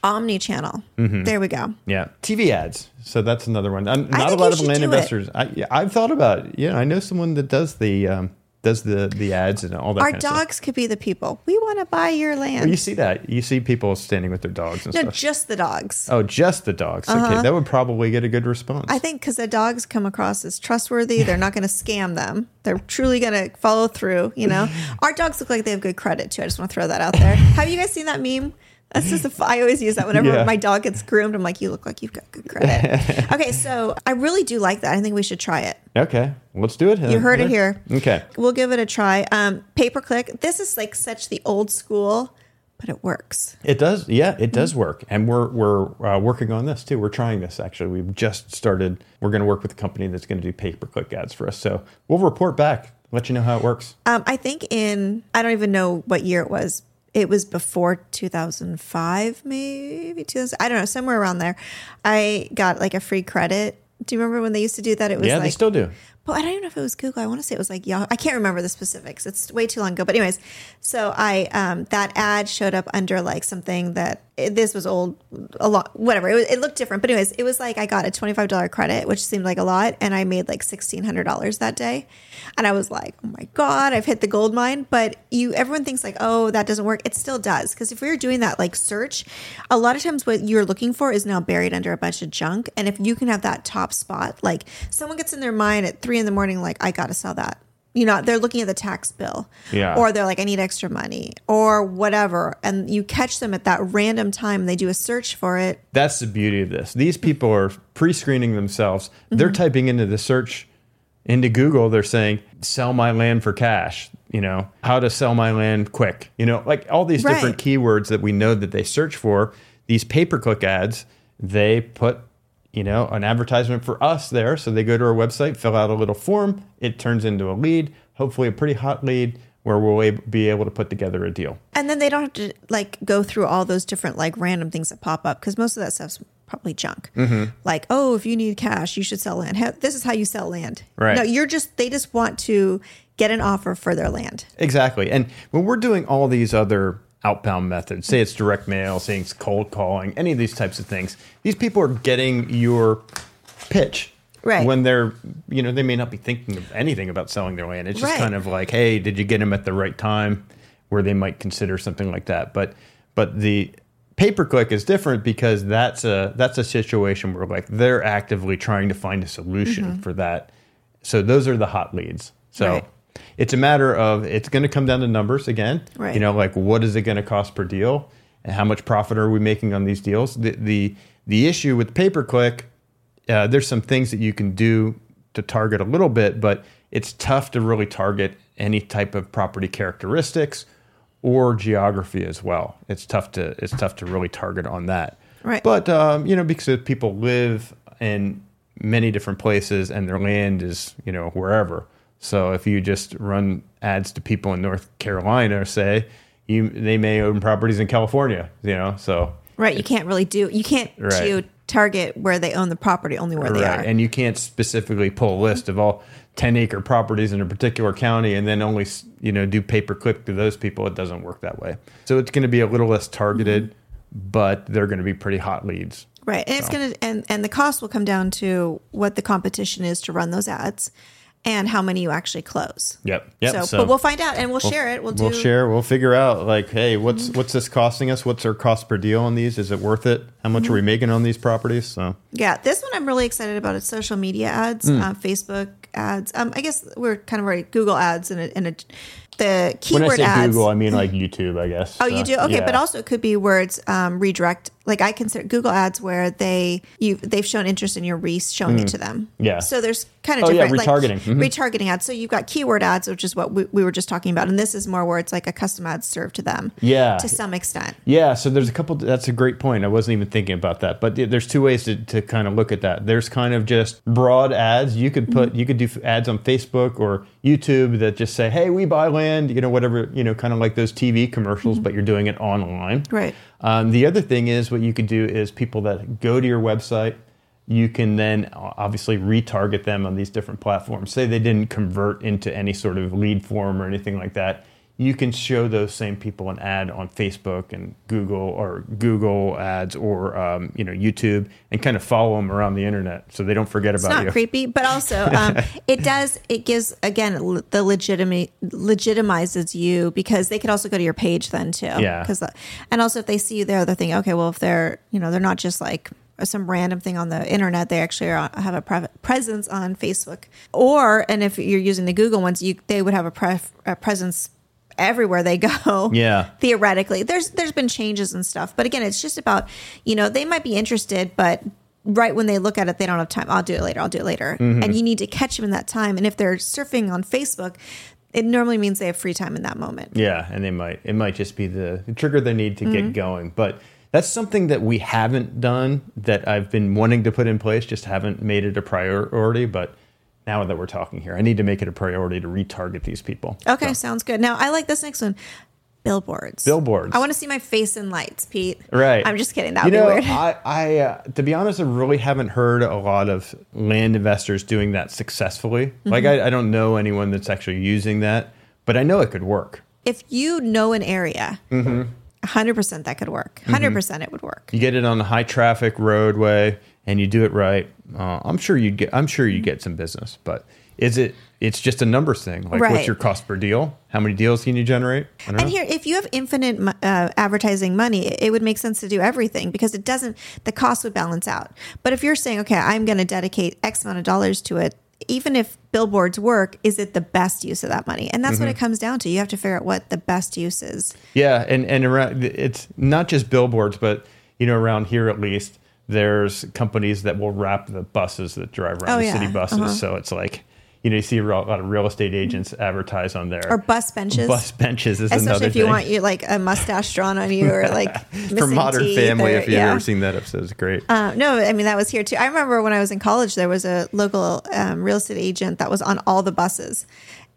omni-channel. Mm-hmm. There we go. Yeah, TV ads. So that's another one. Um, I Not a lot of land it. investors. I, I've thought about. It. Yeah, I know someone that does the um, does the the ads and all that. Our kind of stuff. dogs could be the people. We want to buy your land. You see that? You see people standing with their dogs and no, stuff. just the dogs. oh, just the dogs. Okay, uh-huh. that would probably get a good response. I think because the dogs come across as trustworthy, they're not going to scam them. They're truly going to follow through. You know, *laughs* our dogs look like they have good credit too. I just want to throw that out there. Have you guys seen that meme? That's just a I always use that whenever Yeah. my dog gets groomed. I'm like, you look like you've got good credit. *laughs* okay, so I really do like that. I think we should try it. okay, let's do it. You heard it here. Okay. We'll give it a try. Um, pay per click. This is like such the old school, but it works. It does, yeah, it does work, and we're we're uh, working on this too. We're trying this actually. We've just started. We're going to work with a company that's going to do pay per click ads for us. So we'll report back, let you know how it works. Um, I think in I don't even know what year it was. It was before 2005, maybe 2000. I don't know, somewhere around there. I got like a free credit. Do you remember when they used to do that? It was yeah, like they still do. but I don't even know if it was Google. I want to say it was like Yahoo. I can't remember the specifics. It's way too long ago. But anyways, so I um, that ad showed up under like something that this was old a lot. Whatever it, was, it looked different. But anyways, it was like I got a twenty five dollar credit, which seemed like a lot, and I made like sixteen hundred dollars that day. And I was like, oh my god, I've hit the gold mine. But you, everyone thinks like, oh, that doesn't work. It still does because if we are doing that like search, a lot of times what you're looking for is now buried under a bunch of junk. And if you can have that top spot, like someone gets in their mind at three in the morning, like I gotta sell that. You know, they're looking at the tax bill, Yeah. or they're like, I need extra money, or whatever, and you catch them at that random time. and They do a search for it. That's the beauty of this. These people are pre-screening themselves. They're Mm-hmm. typing into the search into Google. They're saying, "Sell my land for cash." You know, how to sell my land quick. You know, like all these different keywords that we know that they search for. These pay-per-click ads, they put you know an advertisement for us there. So they go to our website, fill out a little form. It turns into a lead. Hopefully, a pretty hot lead where we'll be able to put together a deal. And then they don't have to like go through all those different like random things that pop up because most of that stuff's probably junk. Mm-hmm. Like, oh, if you need cash, you should sell land. This is how you sell land. Right. No, you're just they just want to get an offer for their land. Exactly. And when we're doing all these other outbound methods, say it's direct mail, say it's cold calling, any of these types of things, these people are getting your pitch. Right. When they're, you know, they may not be thinking of anything about selling their land. It's just Right. kind of like, hey, did you get them at the right time where they might consider something like that? But, but the pay per click is different because that's a that's a situation where like they're actively trying to find a solution for that. So those are the hot leads. So Mm-hmm. Right. It's a matter of it's going to come down to numbers again. Right. You know, like what is it going to cost per deal, and how much profit are we making on these deals? The the the issue with pay per click, uh, there's some things that you can do to target a little bit, but it's tough to really target any type of property characteristics or geography as well. It's tough to it's tough to really target on that. Right. But um, you know, because people live in many different places and their land is you know wherever. So if you just run ads to people in North Carolina, say you they may own properties in California. You know, so Right. You can't really do you can't Right. geo target where they own the property, only where they are. and you can't specifically pull a list of all 10 acre properties in a particular county and then only you know do pay per click to those people it doesn't work that way so it's going to be a little less targeted but they're going to be pretty hot leads Right. And it's gonna and, and the cost will come down to what the competition is to run those ads and how many you actually close. yep yep So, but we'll find out and we'll, share it. We'll do we'll share we'll figure out like hey what's what's this costing us what's our cost per deal on these is it worth it how much are we making on these properties so Yeah, this one I'm really excited about. It's social media ads, Hmm. uh, Facebook ads. Um, I guess we're kind of already Google ads and a, in a the When I keyword say ads. Google, I mean like YouTube, I guess. Oh, So, you do okay, yeah. but also it could be words um, redirect. Like I consider Google Ads where they you they've shown interest in your re showing it to them. Mm. Yeah. So there's kind of Oh, yeah, different retargeting. Mhm. Like, retargeting ads. So you've got keyword ads, which is what we, we were just talking about, and this is more where it's like a custom ad served to them. Yeah. To some extent. Yeah, so there's a couple. That's a great point. I wasn't even thinking about that, but there's two ways to, to kind of look at that. There's kind of just broad ads. You could put you could do ads on Facebook or YouTube that just say, "Hey, we buy land," you know, whatever, you know, kind of like those TV commercials, but you're doing it online. Right. Um, the other thing is what you could do is people that go to your website, you can then obviously retarget them on these different platforms. Say they didn't convert into any sort of lead form or anything like that. You can show those same people an ad on Facebook and Google or Google ads or um, you know YouTube and kind of follow them around the internet so they don't forget about it. It's about not you. creepy, but also *laughs* um, it does. It gives again the legitimate legitimizes you because they could also go to your page then too. Yeah. Because and also if they see you there, they're thinking, okay, well if they're you know they're not just like some random thing on the internet, they actually are, have a pre- presence on Facebook. Or and if you're using the Google ones, you they would have a, a presence everywhere they go *laughs* Yeah. theoretically there's there's been changes and stuff but again it's just about you know they might be interested but right when they look at it they don't have time i'll do it later i'll do it later Mm-hmm. and you need to catch them in that time and if they're surfing on facebook it normally means they have free time in that moment Yeah, and they might it might just be the, trigger they need to Mm-hmm. get going. But that's something that we haven't done that I've been wanting to put in place, just haven't made it a priority. But now that we're talking here, I need to make it a priority to retarget these people. okay So, sounds good now i like this next one billboards Billboards. i want to see my face in lights pete Right. i'm just kidding that you would know, be weird I, I uh, to be honest, I really haven't heard a lot of land investors doing that successfully. Mm-hmm. Like, I, I don't know anyone that's actually using that, but I know it could work. if you know an area Mm-hmm. 100% that could work 100% it would work You get it on a high traffic roadway, and you do it right. Uh, I'm sure you get. I'm sure you get some business, but is it? It's just a numbers thing. Like, Right. what's your cost per deal? How many deals can you generate? I don't And know. here, if you have infinite uh, advertising money, it would make sense to do everything because it doesn't, the cost would balance out. But if you're saying, okay, I'm going to dedicate X amount of dollars to it, even if billboards work, is it the best use of that money? And that's what Mm-hmm. it comes down to. You have to figure out what the best use is. Yeah, and and around it's not just billboards, but you know, around here at least, there's companies that will wrap the buses that drive around Oh, the yeah. city buses. Uh-huh. So it's like, you know, you see a real- a lot of real estate agents advertise on there. Or bus benches. Bus benches is Especially another if you thing. want you like a mustache drawn on you or *laughs* like For Modern Family, or- if you've yeah. ever seen that episode, it's great. Uh, no, I mean that was here too. I remember when I was in college, there was a local um, real estate agent that was on all the buses,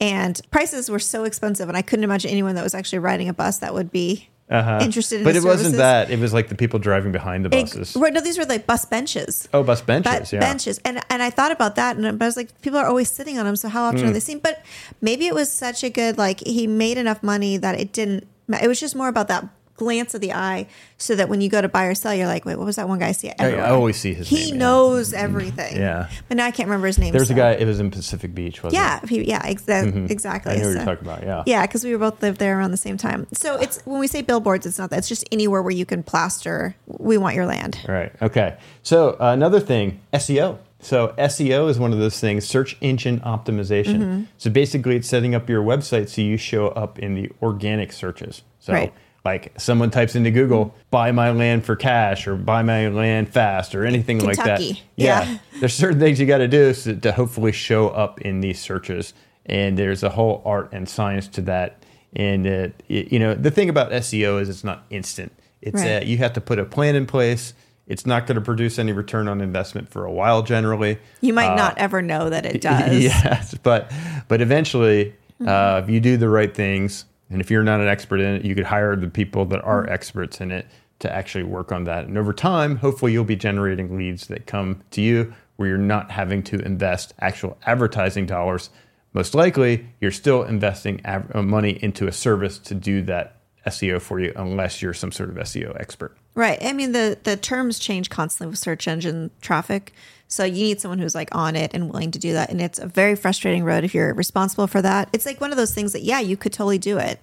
and prices were so expensive, and I couldn't imagine anyone that was actually riding a bus that would be interested in. Uh-huh. but it wasn't that. It was like the people driving behind the buses. right, no, these were like bus benches. Oh, bus benches. But yeah. benches, and and I thought about that, and I was like, people are always sitting on them, so how often Hmm. are they seen? But maybe it was such a good like he made enough money that it didn't. It was just more about that glance of the eye, so that when you go to buy or sell, you're like, wait, what was that one guy I see? Oh, I always see his He name, yeah. knows everything. Yeah. but now I can't remember his name. There was a guy. It was in Pacific Beach, wasn't Yeah, it? he, yeah, exa- exactly. I know what you're talking about. Yeah. Yeah, because we were both lived there around the same time. So it's when we say billboards, it's not that. It's just anywhere where you can plaster. We want your land. Right. Okay. So uh, another thing, SEO. So SEO is one of those things, search engine optimization. Mm-hmm. So basically, it's setting up your website so you show up in the organic searches. So Right. Like someone types into Google, buy my land for cash or buy my land fast or anything like that. Yeah. Yeah. There's certain things you got to do so, to hopefully show up in these searches. And there's a whole art and science to that. And uh, y- you know, the thing about SEO is it's not instant. It's Right. uh, you have to put a plan in place. It's not going to produce any return on investment for a while generally. You might not ever know that it *laughs* does. yes, but but eventually, uh, if you do the right things, and if you're not an expert in it, you could hire the people that are experts in it to actually work on that. And over time, hopefully, you'll be generating leads that come to you where you're not having to invest actual advertising dollars. Most likely, you're still investing av- uh, money into a service to do that SEO for you, unless you're some sort of SEO expert. Right. I mean, the the terms change constantly with search engine traffic. So you need someone who's like on it and willing to do that. And it's a very frustrating road if you're responsible for that. It's like one of those things that yeah, you could totally do it,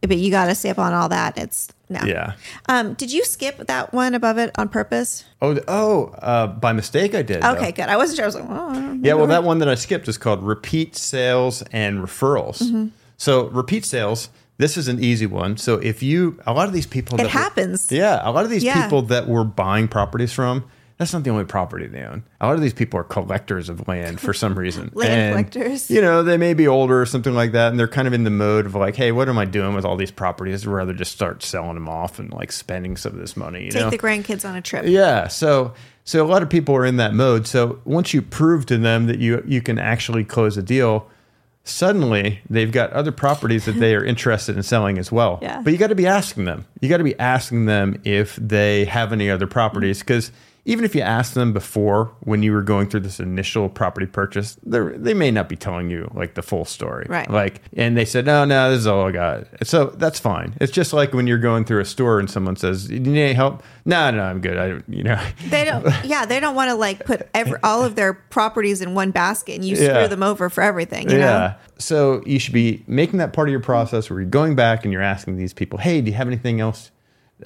but you got to stay up on all that. It's no. Mm-hmm. Yeah. Um, did you skip that one above it on purpose? Oh, oh, uh, by mistake, I did. though. Okay, good. I wasn't sure. I was like, oh, Yeah, well, that one that I skipped is called repeat sales and referrals. So repeat sales. This is an easy one. So if you, a lot of these people, It that were- happens. yeah, a lot of these Yeah. people that we're buying properties from, that's not the only property they own. A lot of these people are collectors of land for some reason. *laughs* Land And, collectors. You know, they may be older or something like that, and they're kind of in the mode of like, hey, what am I doing with all these properties? I'd rather just start selling them off and like spending some of this money. You Take know? the grandkids on a trip. Yeah. So so a lot of people are in that mode. So once you prove to them that you you can actually close a deal, suddenly they've got other properties that they are *laughs* interested in selling as well. Yeah. But you got to be asking them. You got to be asking them if they have any other properties because even if you ask them before when you were going through this initial property purchase, they they may not be telling you like the full story. Right. Like, and they said, no, no, this is all I got. So that's fine. It's just like when you're going through a store and someone says, "Do you need any help?" No, no, I'm good. I, don't you know, They don't. Yeah, they don't want to like put every, all of their properties in one basket and you Yeah. screw them over for everything. You know. So you should be making that part of your process where you're going back and you're asking these people, "Hey, do you have anything else?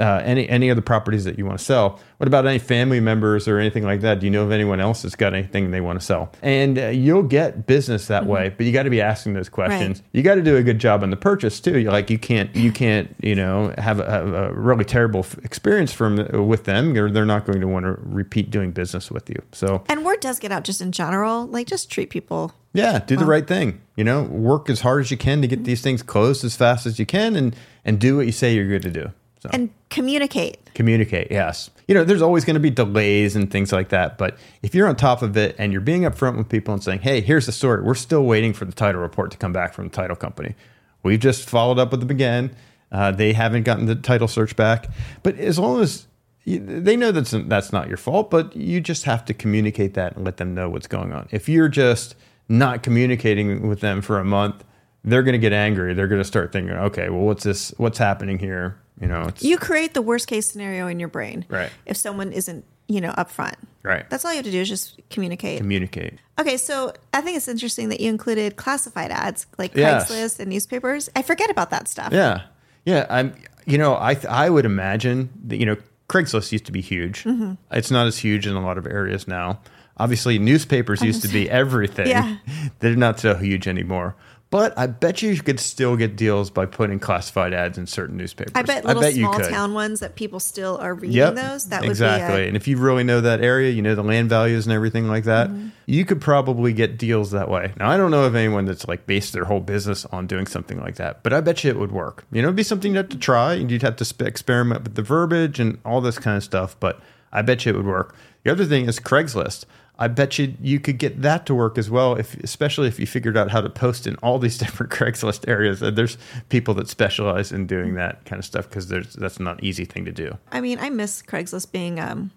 Uh, any any other properties that you want to sell? What about any family members or anything like that? Do you know of anyone else that's got anything they want to sell?" And uh, you'll get business that way, but you got to be asking those questions. Right. You got to do a good job on the purchase too. You're like you can't you can't you know have a, have a really terrible f- experience from with them, or they're not going to want to repeat doing business with you. So And word does get out just in general. Like, just treat people. yeah, do the right thing. You know, work as hard as you can to get these things closed as fast as you can, and and do what you say you're good to do. So And communicate. communicate. Yes, you know, there's always going to be delays and things like that, but if you're on top of it and you're being upfront with people and saying, "Hey, here's the story. We're still waiting for the title report to come back from the title company. We've just followed up with them again. Uh, they haven't gotten the title search back, but as long as you- they know that's that's not your fault, but you just have to communicate that and let them know what's going on. If you're just not communicating with them for a month, they're going to get angry. They're going to start thinking, okay, well, what's this? What's happening here? You know, it's You create the worst case scenario in your brain. Right. If someone isn't, you know, upfront. right. That's all you have to do is just communicate. communicate. Okay, so I think it's interesting that you included classified ads like Yes. Craigslist and newspapers. I forget about that stuff. Yeah, yeah. I'm. You know, I th- I would imagine that you know Craigslist used to be huge. Mm-hmm. It's not as huge in a lot of areas now. Obviously, newspapers used to be everything. Yeah. *laughs* They're not so huge anymore. But I bet you could still get deals by putting classified ads in certain newspapers. I bet little small town ones that people still are reading Yep, those. That would exactly. be a, and if you really know that area, you know the land values and everything like that, Mm-hmm. you could probably get deals that way. Now, I don't know of anyone that's like based their whole business on doing something like that, but I bet you it would work. You know, it'd be something you'd have to try, and you'd have to sp- experiment with the verbiage and all this kind of stuff. But I bet you it would work. The other thing is Craigslist. I bet you you could get that to work as well, if especially if you figured out how to post in all these *laughs* different Craigslist areas. There's people that specialize in doing that kind of stuff because that's not an easy thing to do. I mean, I miss Craigslist being um,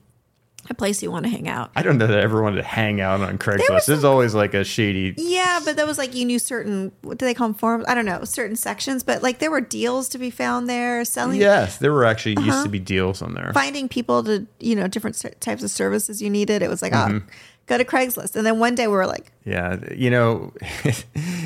a place you want to hang out. I don't know that I ever wanted to hang out on Craigslist. was There's always like a shady. Yeah, but that was like you knew certain what do they call them forums? I don't know certain sections, but like there were deals to be found there, selling, Yes, there were actually used Uh-huh. to be deals on there. finding people to you know different types of services you needed. It was like Mm-hmm. oh, go to Craigslist, and then one day we were like, Yeah, you know, *laughs*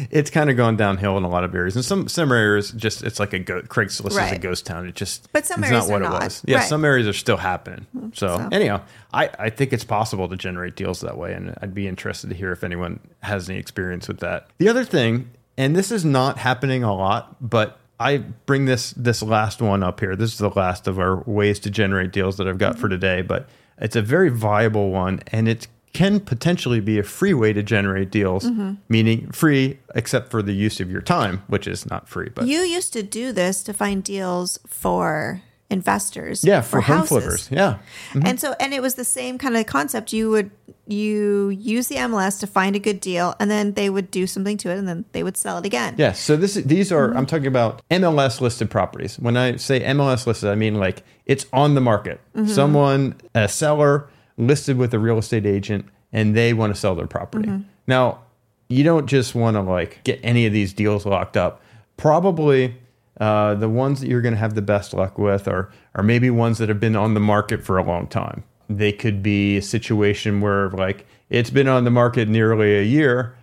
it's kind of gone downhill in a lot of areas, and some some areas just it's like a go- Craigslist is a ghost town. It just But some it's areas not what are it was. Yeah, Right. some areas are still happening. Mm-hmm. So, So. anyhow, I I think it's possible to generate deals that way, and I'd be interested to hear if anyone has any experience with that. The other thing, and this is not happening a lot, but I bring this this last one up here. This is the last of our ways to generate deals that I've got for mm-hmm. today, but it's a very viable one, and it can potentially be a free way to generate deals, mm-hmm. meaning free except for the use of your time, which is not free. But you used to do this to find deals for investors, yeah, for or home houses. flippers, yeah, mm-hmm. And so, and it was the same kind of concept. You would you use the MLS to find a good deal, and then they would do something to it, and then they would sell it again. Yes. So this these are mm-hmm. I'm talking about MLS listed properties. When I say MLS listed, I mean like it's on the market. Someone a seller listed with a real estate agent and they want to sell their property. Now, you don't just want to like get any of these deals locked up. Probably uh, the ones that you're going to have the best luck with are are maybe ones that have been on the market for a long time. They could be a situation where like it's been on the market nearly a year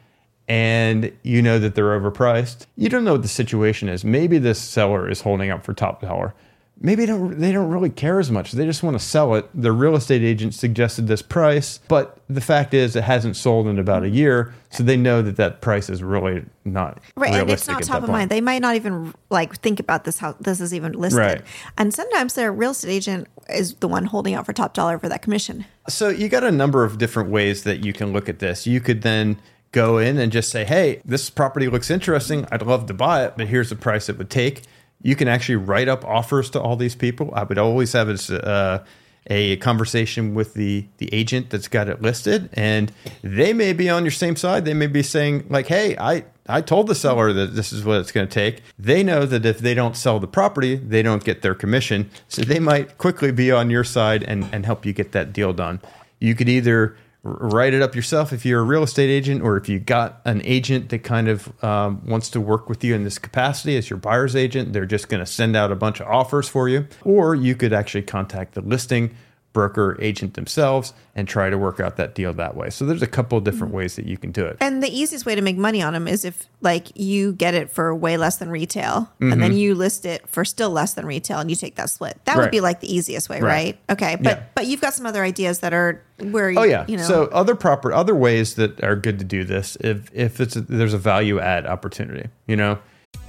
and you know that they're overpriced. You don't know what the situation is. Maybe this seller is holding up for top dollar. Maybe they don't they don't really care as much. They just want to sell it. The real estate agent suggested this price, but the fact is it hasn't sold in about a year, so they know that that price is really not Right, and it's not top of mind. They might not even like think about this how this is even listed. Right. And sometimes their real estate agent is the one holding out for top dollar for that commission. So you got a number of different ways that you can look at this. You could then go in and just say, "Hey, this property looks interesting. I'd love to buy it, but here's the price it would take." You can actually write up offers to all these people. I would always have a, uh, a conversation with the the agent that's got it listed, and they may be on your same side. They may be saying like, "Hey, I." I told the seller that this is what it's going to take. They know that if they don't sell the property, they don't get their commission. So they might quickly be on your side and, and help you get that deal done. You could either write it up yourself if you're a real estate agent, or if you got an agent that kind of um, wants to work with you in this capacity as your buyer's agent, they're just going to send out a bunch of offers for you. Or you could actually contact the listing broker agent themselves and try to work out that deal that way. So there's a couple of different ways that you can do it. And the easiest way to make money on them is if like you get it for way less than retail and then you list it for still less than retail and you take that split. That Mm-hmm. Right. would be like the easiest way, Right. right? Okay. But Yeah. but you've got some other ideas that are where you, Oh yeah. you know So other proper other ways that are good to do this if if it's a, there's a value add opportunity, you know.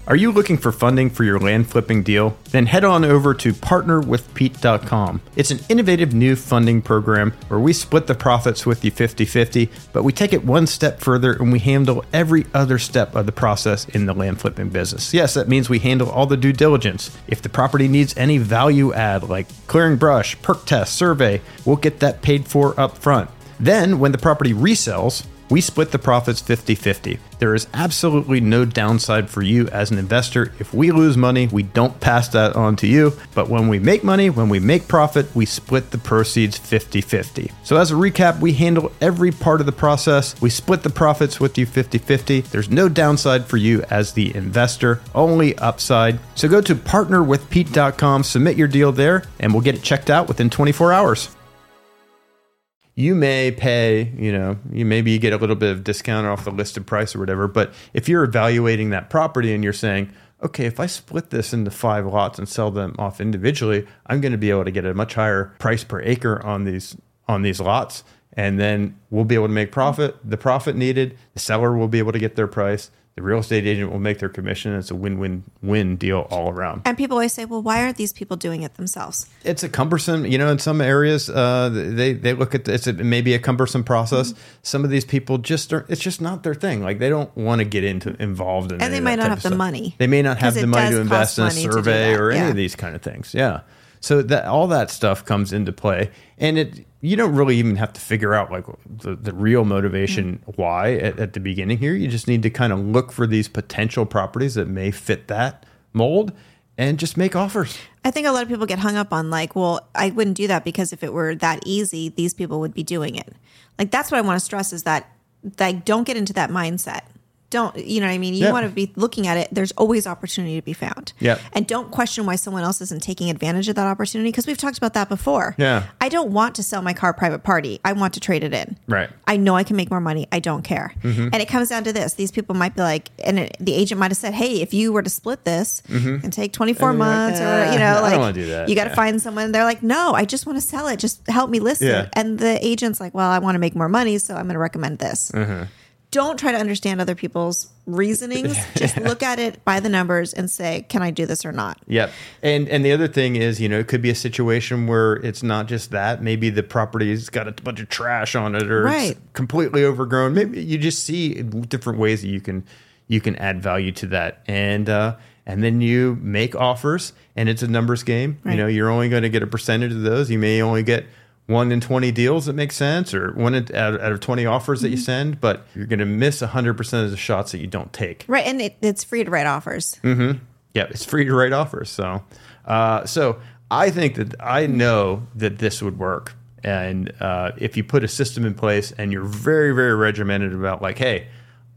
Are you looking for funding for your land flipping deal? Then head on over to partnerwithpete.com. It's an innovative new funding program where we split the profits with you 50-50, but we take it one step further and we handle every other step of the process in the land flipping business. Yes, that means we handle all the due diligence. If the property needs any value add like clearing brush, perk test, survey, we'll get that paid for up front. Then, when the property resells, we split the profits 50 50. There is absolutely no downside for you as an investor. If we lose money, we don't pass that on to you. But when we make money, when we make profit, we split the proceeds 50 50. So, as a recap, we handle every part of the process. We split the profits with you 50 50. There's no downside for you as the investor, only upside. So, go to partnerwithpete.com, submit your deal there, and we'll get it checked out within 24 hours you may pay, you know, you maybe you get a little bit of discount off the listed price or whatever. But if you're evaluating that property and you're saying, okay, if I split this into five lots and sell them off individually, I'm going to be able to get a much higher price per acre on these on these lots, and then we'll be able to make profit. The profit needed, the seller will be able to get their price. The real estate agent will make their commission. It's a win-win-win deal all around. And people always say, "Well, why aren't these people doing it themselves?" it's a cumbersome you know in some areas uh, they they look at it's a, maybe a cumbersome process Mm-hmm. some of these people just are it's just not their thing like they don't want to get into involved in it. And any they of might not have the stuff. money. they may not have the money to invest cost in a money survey that, or any of these kind of things yeah so that all that stuff comes into play and it you don't really even have to figure out like the, the real motivation Mm-hmm. why at, at the beginning here you just need to kind of look for these potential properties that may fit that mold and just make offers I think a lot of people get hung up on like, well, I wouldn't do that because if it were that easy, these people would be doing it. Like that's what I want to stress is that like don't get into that mindset. Don't you know what I mean? You want to be looking at it. There's always opportunity to be found. Yeah. And don't question why someone else isn't taking advantage of that opportunity because we've talked about that before. Yeah. I don't want to sell my car private party. I want to trade it in. Right. I know I can make more money. I don't care. Mm-hmm. And it comes down to this. These people might be like, and it, the agent might have said, hey, if you were to split this and take 24 And like, months "Eh, or, you know, I like, do that." you got to Yeah. find someone. They're like, no, I just want to sell it. Just help me list Yeah. it. And the agent's like, well, I want to make more money. So I'm going to recommend this. Mm-hmm. Don't try to understand other people's reasonings. Just *laughs* look at it by the numbers and say, can I do this or not? Yep. And and the other thing is, you know, it could be a situation where it's not just that. Maybe the property's got a bunch of trash on it or Right. it's completely overgrown. Maybe you just see different ways that you can you can add value to that. And uh and then you make offers and it's a numbers game. Right. You know, you're only going to get a percentage of those. You may only get one in 20 deals that make sense or one in- out out of 20 offers that you send, but you're going to miss 100% of the shots that you don't take. Right. And it, it's free to write offers. Yeah, it's free to write offers. So, uh, so I think that I know that this would work. And uh, if you put a system in place and you're very, very regimented about like, hey,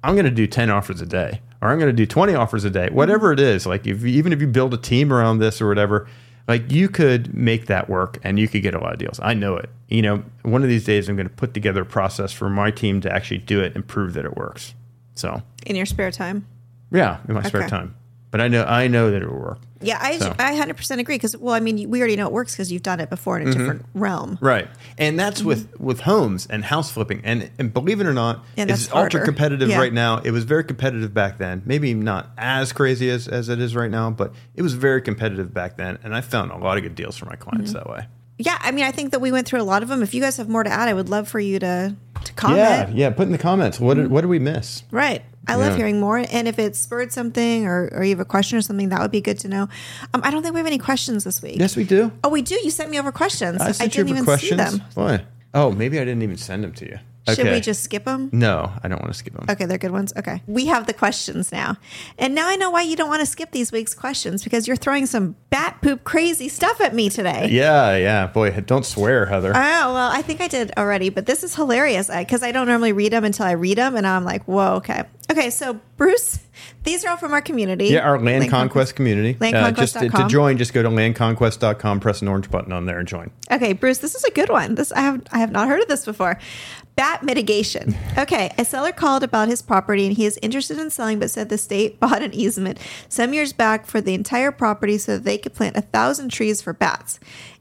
I'm going to do 10 offers a day, or I'm going to do 20 offers a day, whatever it is. Like, if even if you build a team around this or whatever, like you could make that work and you could get a lot of deals. I know it. You know, one of these days I'm going to put together a process for my team to actually do it and prove that it works. So, In your spare time. yeah, in my spare time. but I know I know that it will work. Yeah, I, So- I 100% agree because, well, I mean, we already know it works because you've done it before in a mm-hmm. different realm. Right, and that's mm-hmm. with with homes and house flipping, and and believe it or not, And it's ultra competitive Yeah. right now. It was very competitive back then. Maybe not as crazy as as it is right now, but it was very competitive back then, and I found a lot of good deals for my clients Mm-hmm. that way. Yeah, I mean, I think that we went through a lot of them. If you guys have more to add, I would love for you to, to comment. Yeah, yeah. Put in the comments. What did, mm-hmm. what did we miss? Right. I love Yeah. hearing more. And if it spurred something or, or you have a question or something, that would be good to know. Um, I don't think we have any questions this week. Yes, we do. Oh, we do. You sent me over questions. I sent you didn't over even questions. see them. Why? Oh, maybe I didn't even send them to you. Should we just skip them? No, I don't want to skip them. Okay, they're good ones. Okay. We have the questions now. And now I know why you don't want to skip these week's questions because you're throwing some bat poop crazy stuff at me today. Yeah, yeah. Boy, don't swear, Heather. Oh, well, I think I did already, but this is hilarious because I don't normally read them until I read them. And I'm like, whoa, okay. Okay, so Bruce, these are all from our community. yeah, our land Land conquest community. Uh, just to, to join, just go to landconquest.com, press an orange button on there, and join. Okay, Bruce, this is a good one. This I have I have not heard of this before. Bat mitigation. Okay, a seller called about his property and he is interested in selling, but said the state *laughs* bought an easement some years back for the entire property so that they could plant a thousand trees for bats.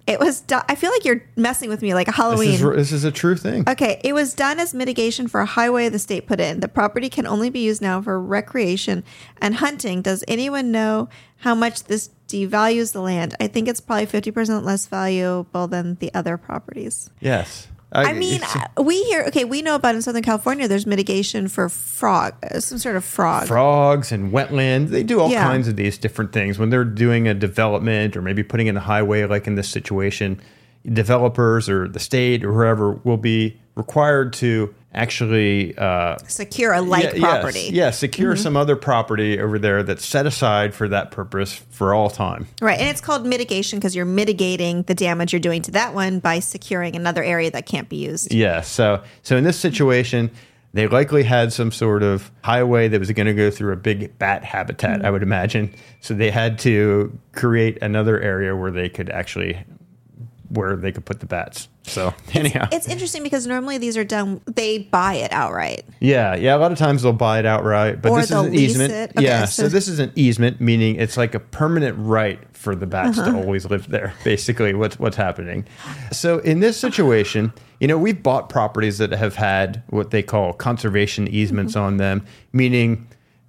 It was. Do- I feel like you're messing with me, like a Halloween. This is, this is a true thing. Okay, it was done as mitigation for a highway the state put in. The property can only be used now for recreation and hunting. Does anyone know how much this devalues the land? I think it's probably 50% less valuable than the other properties. Yes. I mean, uh, we hear, okay, we know about in Southern California, there's mitigation for frog, uh, some sort of frog. frogs and wetland. They do all Yeah. kinds of these different things when they're doing a development or maybe putting in a highway, like in this situation. Developers or the state or whoever will be required to actually uh, Secure a like yeah, yes, property. yeah, secure Mm-hmm. some other property over there that's set aside for that purpose for all time. Right. And it's called mitigation because you're mitigating the damage you're doing to that one by securing another area that can't be used. Yeah. So so in this situation, they likely had some sort of highway that was going to go through a big bat habitat, Mm-hmm. I would imagine. So they had to create another area where they could actually where they could put the bats. So *laughs* anyhow. It's interesting because normally these are done, they buy it outright. Yeah, yeah. A lot of times they'll buy it outright, but Or this is an lease easement. it. Okay, yeah, so, so- this is an easement, meaning it's like a permanent right for the bats Uh-huh. to always live there. *laughs* Basically, what's what's happening. So in this situation, you know, we've bought properties that have had what they call conservation easements Mm-hmm. on them, meaning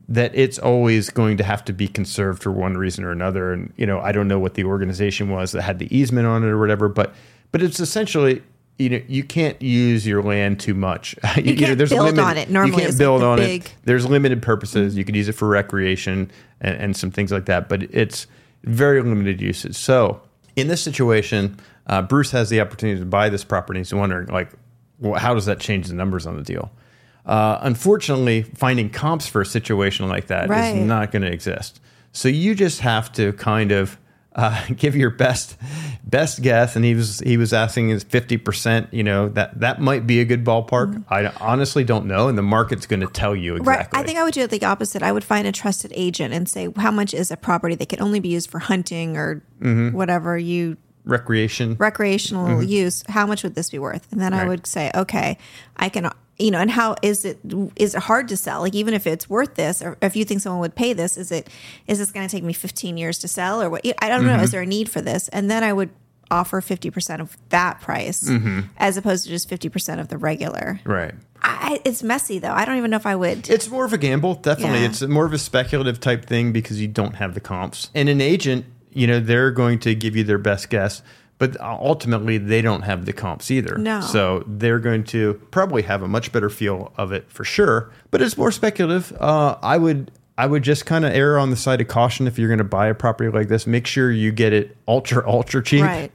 that it's always going to have to be conserved for one reason or another. And you know, I don't know what the organization was that had the easement on it or whatever, but but it's essentially. You know, you can't use your land too much. *laughs* You, can't build on it. Normally you can't it's build on big- it. There's limited purposes. You can use it for recreation and, and some things like that, but it's very limited uses. So in this situation, uh, Bruce has the opportunity to buy this property. He's wondering, like, well, how does that change the numbers on the deal? Uh, unfortunately, finding comps for a situation like that is Right. not going to exist. So you just have to kind of uh, *laughs* give your best best guess. And he was he was asking is fifty percent. You know that that might be a good ballpark. I honestly don't know, and the market's going to tell you exactly. Mm-hmm. Right. I think I would do it the opposite. I would find a trusted agent and say, how much is a property that can only be used for hunting or Mm-hmm. whatever you recreation. recreational use? How much would this be worth? And then I Mm-hmm. Would say, okay, I can, you know, and how is it? Is it hard to sell? Like even if it's worth this, or if you think someone would pay this, is it? Is this going to take me 15 years to sell, or what? I don't know. Mm-hmm. Is there a need for this? And then I would offer 50% of that price as opposed to just 50% of the regular. right. I, it's messy though. I don't even know if I would. It's more of a gamble, definitely. Yeah. It's more of a speculative type thing because you don't have the comps. And an agent, you know, they're going to give you their best guess, but ultimately they don't have the comps either. No. So they're going to probably have a much better feel of it for sure. But it's more speculative. Uh, I would. I would just kind of err on the side of caution if you're going to buy a property like this. Make sure you get it ultra *laughs* ultra cheap, Right.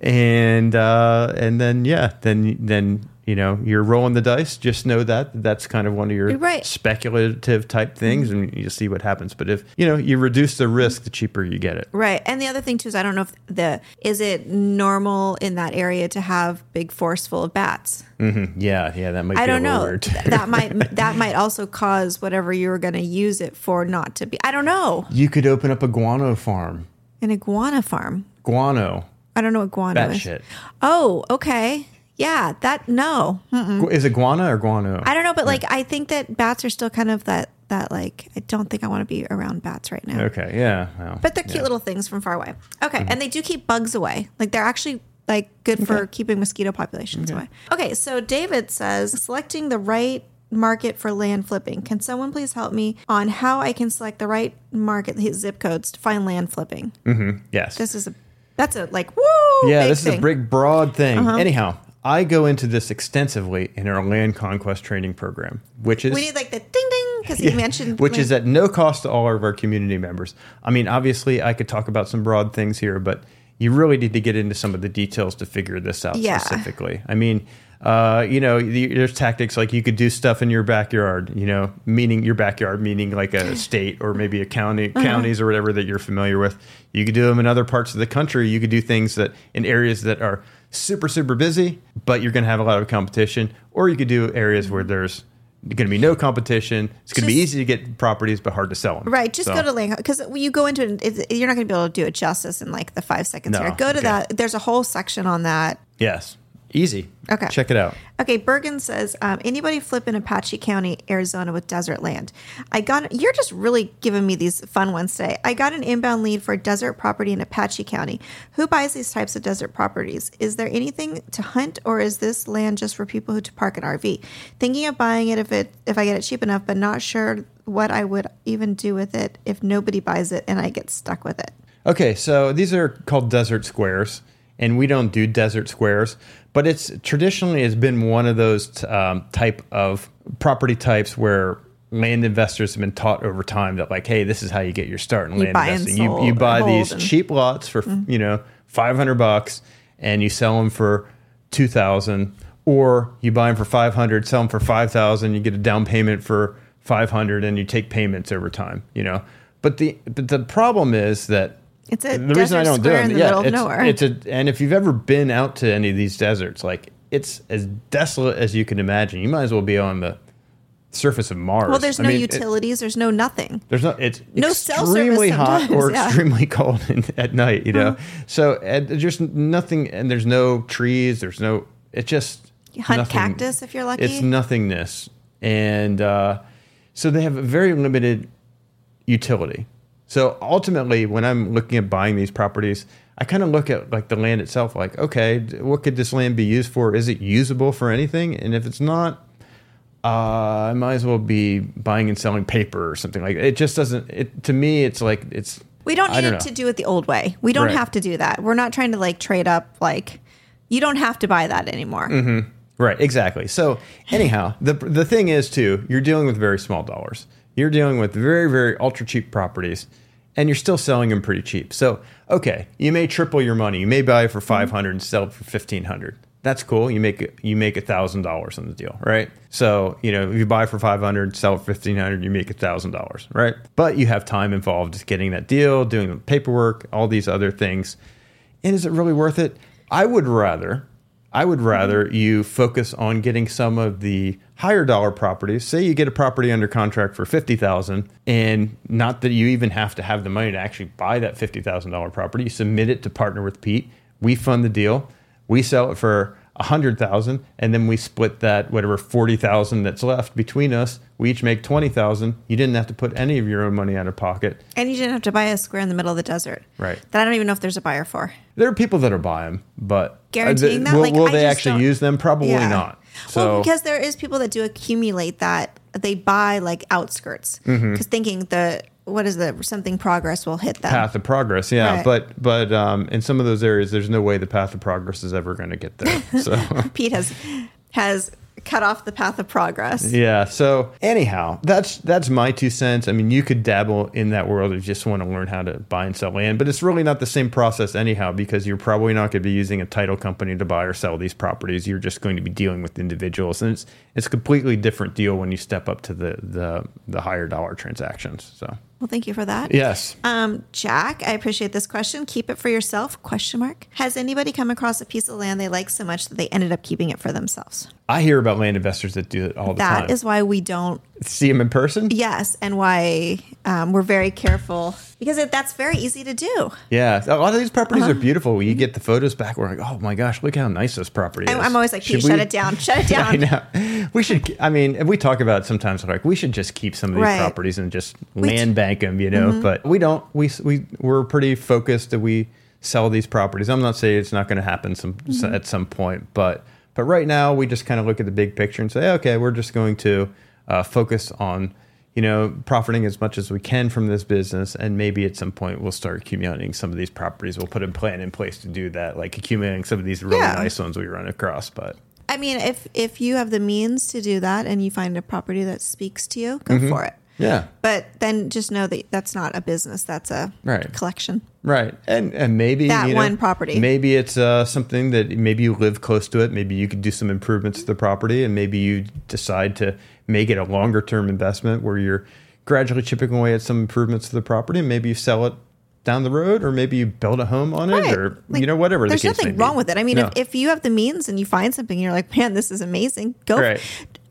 And uh, and then yeah, then then you know you're rolling the dice. Just know that that's kind of one of your Right. speculative type things and you see what happens but if you know you reduce the risk the cheaper you get it Right. And the other thing too is I don't know if the is it normal in that area to have big forests full of bats. Mm-hmm. yeah yeah that might I be don't a know. that might *laughs* that might also cause whatever you were going to use it for not to be. I don't know. you could open up a guano farm An iguana farm. guano I don't know what guano is. shit Oh, okay. Yeah, that no. Gu- is it guana or guano I don't know, but like I think that bats are still kind of that that like I don't think I want to be around bats right now. Okay. Yeah. Well, But they're cute yeah. little things from far away. Okay, Mm-hmm. and they do keep bugs away. Like they're actually like good for keeping mosquito populations away. Okay, so David says selecting the right market for land flipping. Can someone please help me on how I can select the right market, his zip codes to find land flipping? Mm-hmm. Yes. This is a that's a like woo. yeah, this is a thing. Uh-huh. big, broad thing. Anyhow, I go into this extensively in our land conquest training program, which is We need like the ding ding because he mentioned *laughs* which is at no cost to all of our community members. I mean, obviously, I could talk about some broad things here, but you really need to get into some of the details to figure this out Yeah. specifically. I mean, uh, you know, the, there's tactics like you could do stuff in your backyard. You know, meaning your backyard, meaning like a *laughs* state or maybe a county, Uh-huh. counties or whatever that you're familiar with. You could do them in other parts of the country. You could do things that in areas that are super super busy, but you're going to have a lot of competition. Or you could do areas where there's going to be no competition. It's going to be easy to get properties, but hard to sell them. Right, just So- go to land because you go into it, you're not going to be able to do it justice in like the five seconds No, here. Go to okay. that. There's a whole section on that. Yes, easy. Okay. check it out. Okay, Bergen says, um, anybody flip in Apache County, Arizona with desert land? I got, you're just really giving me these fun ones today. I got an inbound lead for a desert property in Apache County. Who buys these types of desert properties? Is there anything to hunt or is this land just for people who to park an RV? Thinking of buying it if it, if I get it cheap enough, but not sure what I would even do with it if nobody buys it and I get stuck with it. Okay, so these are called desert squares, and we don't do desert squares, but it's traditionally has been one of those um, type of property types where land investors have been taught over time that like, hey, this is how you get your start in You land investing. You, you buy these and- cheap lots for you know five hundred bucks, and you sell them for two thousand, or you buy them for five hundred, sell them for five thousand, you get a down payment for five hundred, and you take payments over time. You know, but the but the problem is that It's a the reason I don't do it, in the yeah, middle of it's, it's a and if you've ever been out to any of these deserts, like it's as desolate as you can imagine. You might as well be on the surface of Mars. Well, there's I no mean, it- utilities, there's no nothing. there's no. It's No extremely hot or yeah. Uh-huh. extremely *laughs* cold in, at night. You know, so and there's just nothing, and there's no trees. There's no. It's just You hunt nothing- cactus if you're lucky. It's nothingness, and uh, so they have a very limited utility. So ultimately, when I'm looking at buying these properties, I kind of look at like the land itself, like, okay, what could this land be used for? Is it usable for anything? And if it's not, uh, I might as well be buying and selling paper or something like. It just doesn't. It to me, it's like it's. We don't need don't to do it the old way. We don't Right. have to do that. We're not trying to like trade up. Like, you don't have to buy that anymore. Mm-hmm. Right, exactly. So anyhow, the the thing is too, you're dealing with very small dollars. You're dealing with very very ultra cheap properties, and you're still selling them pretty cheap. So okay, you may triple your money. You may buy it for mm-hmm. five hundred and sell it for fifteen hundred. That's cool. You make you make a thousand dollars on the deal, right? So you know if you buy for five hundred, sell for fifteen hundred, you make a thousand dollars, right? But you have time involved getting that deal, doing the paperwork, all these other things. And is it really worth it? I would rather I would mm-hmm. rather you focus on getting some of the higher dollar properties. Say you get a property under contract for fifty thousand, and not that you even have to have the money to actually buy that fifty thousand dollar property. You submit it to partner with Pete. We fund the deal. We sell it for a hundred thousand, and then we split that whatever forty thousand that's left between us. We each make twenty thousand. You didn't have to put any of your own money out of pocket. And you didn't have to buy a square in the middle of the desert. Right. That I don't even know if there's a buyer for. There are people that are buying them, but Guaranteeing uh, that? will, Like, will they actually don't- use them? Probably Yeah. not. So well, because there is people that do accumulate that. They buy like outskirts because thinking the what is the something progress will hit. Mm-hmm. path of progress yeah Right. but but um, in some of those areas there's no way the path of progress is ever going to get there *laughs* so *laughs* Pete has has cut off the path of progress. yeah so anyhow that's that's my two cents i mean you could dabble in that world if you just want to learn how to buy and sell land but it's really not the same process anyhow because you're probably not going to be using a title company to buy or sell these properties you're just going to be dealing with individuals and it's it's a completely different deal when you step up to the the, the higher dollar transactions so Well, thank you for that. yes Um, Jack, I appreciate this question. Keep it for yourself? Question mark. Has anybody come across a piece of land they like so much that they ended up keeping it for themselves? i hear about land investors that do it all the That time is why we don't. See them in person Yes, and why um, we're very careful because it, that's very easy to do. Yeah, a lot of these properties Uh-huh. are beautiful. When you get the photos back, we're like, oh my gosh, look how nice this property is. I'm, I'm always like, Should Pete, shut it down, shut it *laughs* I down. know. We should. I mean, and we talk about it sometimes like we should just keep some of these Right. properties and just We Mm-hmm. land bank them, you know. But we don't. We we we're pretty focused that we sell these properties. I'm not saying it's not going to happen some Mm-hmm. at some point, but but right now we just kind of look at the big picture and say, okay, we're just going to uh, focus on. You know, profiting as much as we can from this business, and maybe at some point we'll start accumulating some of these properties. We'll put a plan in place to do that, like accumulating some of these really Yeah. nice ones we run across. But I mean, if if you have the means to do that and you find a property that speaks to you, Mm-hmm. go for it. yeah, But then just know that that's not a business; that's a Right. collection. Right, and and maybe That you know, one property. Maybe it's uh, something that maybe you live close to it. Maybe you could do some improvements to the property, and maybe you decide to make it a longer term investment where you're gradually chipping away at some improvements to the property. And maybe you sell it down the road, or maybe you build a home on it, or Like, you know whatever. There's the case nothing wrong be. with it. I mean, No. if, if you have the means and you find something, and you're like, man, this is amazing. Go. Right.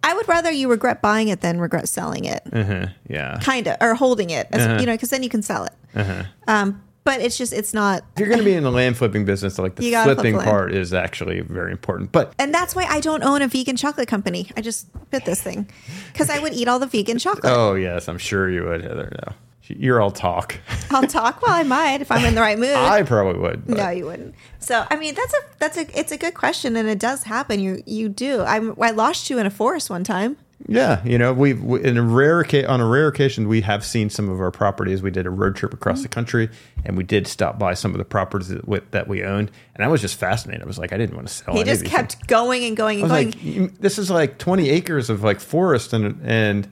I would rather you regret buying it than regret selling it, Uh-huh, yeah, kind of, or holding it, as, Uh-huh. you know, because then you can sell it. Um, but it's just, it's not. if you're going to be in the land flipping business, like the *laughs* flip flipping land. part is actually very important. But And that's why I don't own a vegan chocolate company. I just bit this thing because I would eat all the vegan chocolate. oh yes, I'm sure you would, Heather. No, you're all talk. *laughs* I'll talk. Well, I might if I'm in the right mood. *laughs* I probably would. but- no, you wouldn't. So, I mean, that's a that's a it's a good question, and it does happen. You you do. I'm I lost you in a forest one time. Yeah, you know, we've we, in a rare ca- on a rare occasion we have seen some of our properties. We did a road trip across mm-hmm. the country, and we did stop by some of the properties that, we, that we owned, and I was just fascinated. I was like, I didn't want to sell. He just kept things. going and going I and was going. like, mm, this is like twenty acres of like forest, and and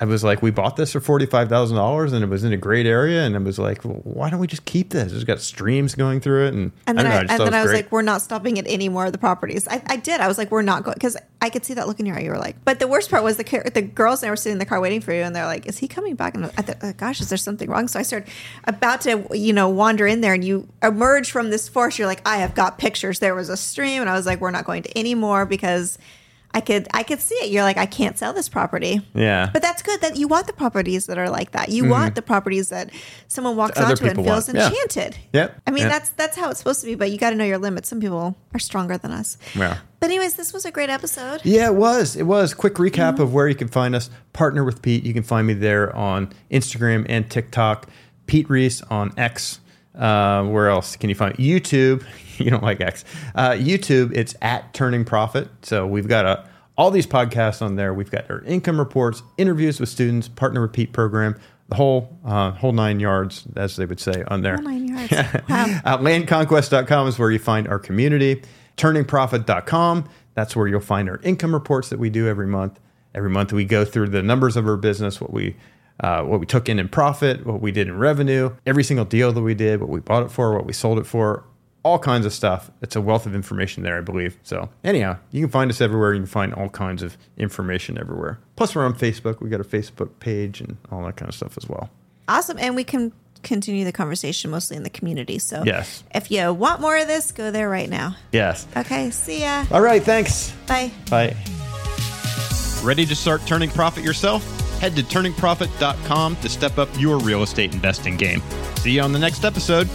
I was like, we bought this for forty five thousand dollars, and it was in a great area, and it was like, well, why don't we just keep this? It's got streams going through it, and, and then I I, don't know, I and then I was great. like, we're not stopping at any more of the properties. I, I did. I was like, we're not going because I could see that look in your eye. You were like, but the worst part was the car- the girls that were sitting in the car waiting for you, and they're like, is he coming back? And I thought, oh, gosh, is there something wrong? So I started about to you know wander in there, and you emerge from this forest. You're like, I have got pictures. There was a stream, and I was like, we're not going to any more because. I could I could see it. You're like, I can't sell this property. yeah, But that's good that you want the properties that are like that. You want the properties that someone walks Other onto and feels want, yeah. enchanted. Yep, I mean, yeah. that's that's how it's supposed to be, but you got to know your limits. Some people are stronger than us. Yeah. But anyways, this was a great episode. Yeah, it was. It was. Quick recap Mm-hmm. of where you can find us. Partner with Pete. You can find me there on Instagram and TikTok. Pete Reese on X. Uh, where else can you find YouTube? *laughs* You don't like X. Uh, YouTube. It's at Turning Profit. So we've got a, all these podcasts on there. We've got our income reports, interviews with students, partner repeat program, the whole uh, whole nine yards, as they would say on there. Whole nine yards. *laughs* Wow. Uh, landconquest.com is where you find our community. Turningprofit.com, that's where you'll find our income reports that we do every month. Every month we go through the numbers of our business, what we uh, what we took in in profit, what we did in revenue, every single deal that we did, what we bought it for, what we sold it for, all kinds of stuff. It's a wealth of information there, I believe. So anyhow, you can find us everywhere. You can find all kinds of information everywhere. Plus, we're on Facebook. We got a Facebook page and all that kind of stuff as well. Awesome. And we can continue the conversation mostly in the community. So Yes. if you want more of this, go there right now. Yes. Okay. See ya. All right. Thanks. Bye. Bye. Ready to start turning profit yourself? Head to turningprofit.com to step up your real estate investing game. See you on the next episode.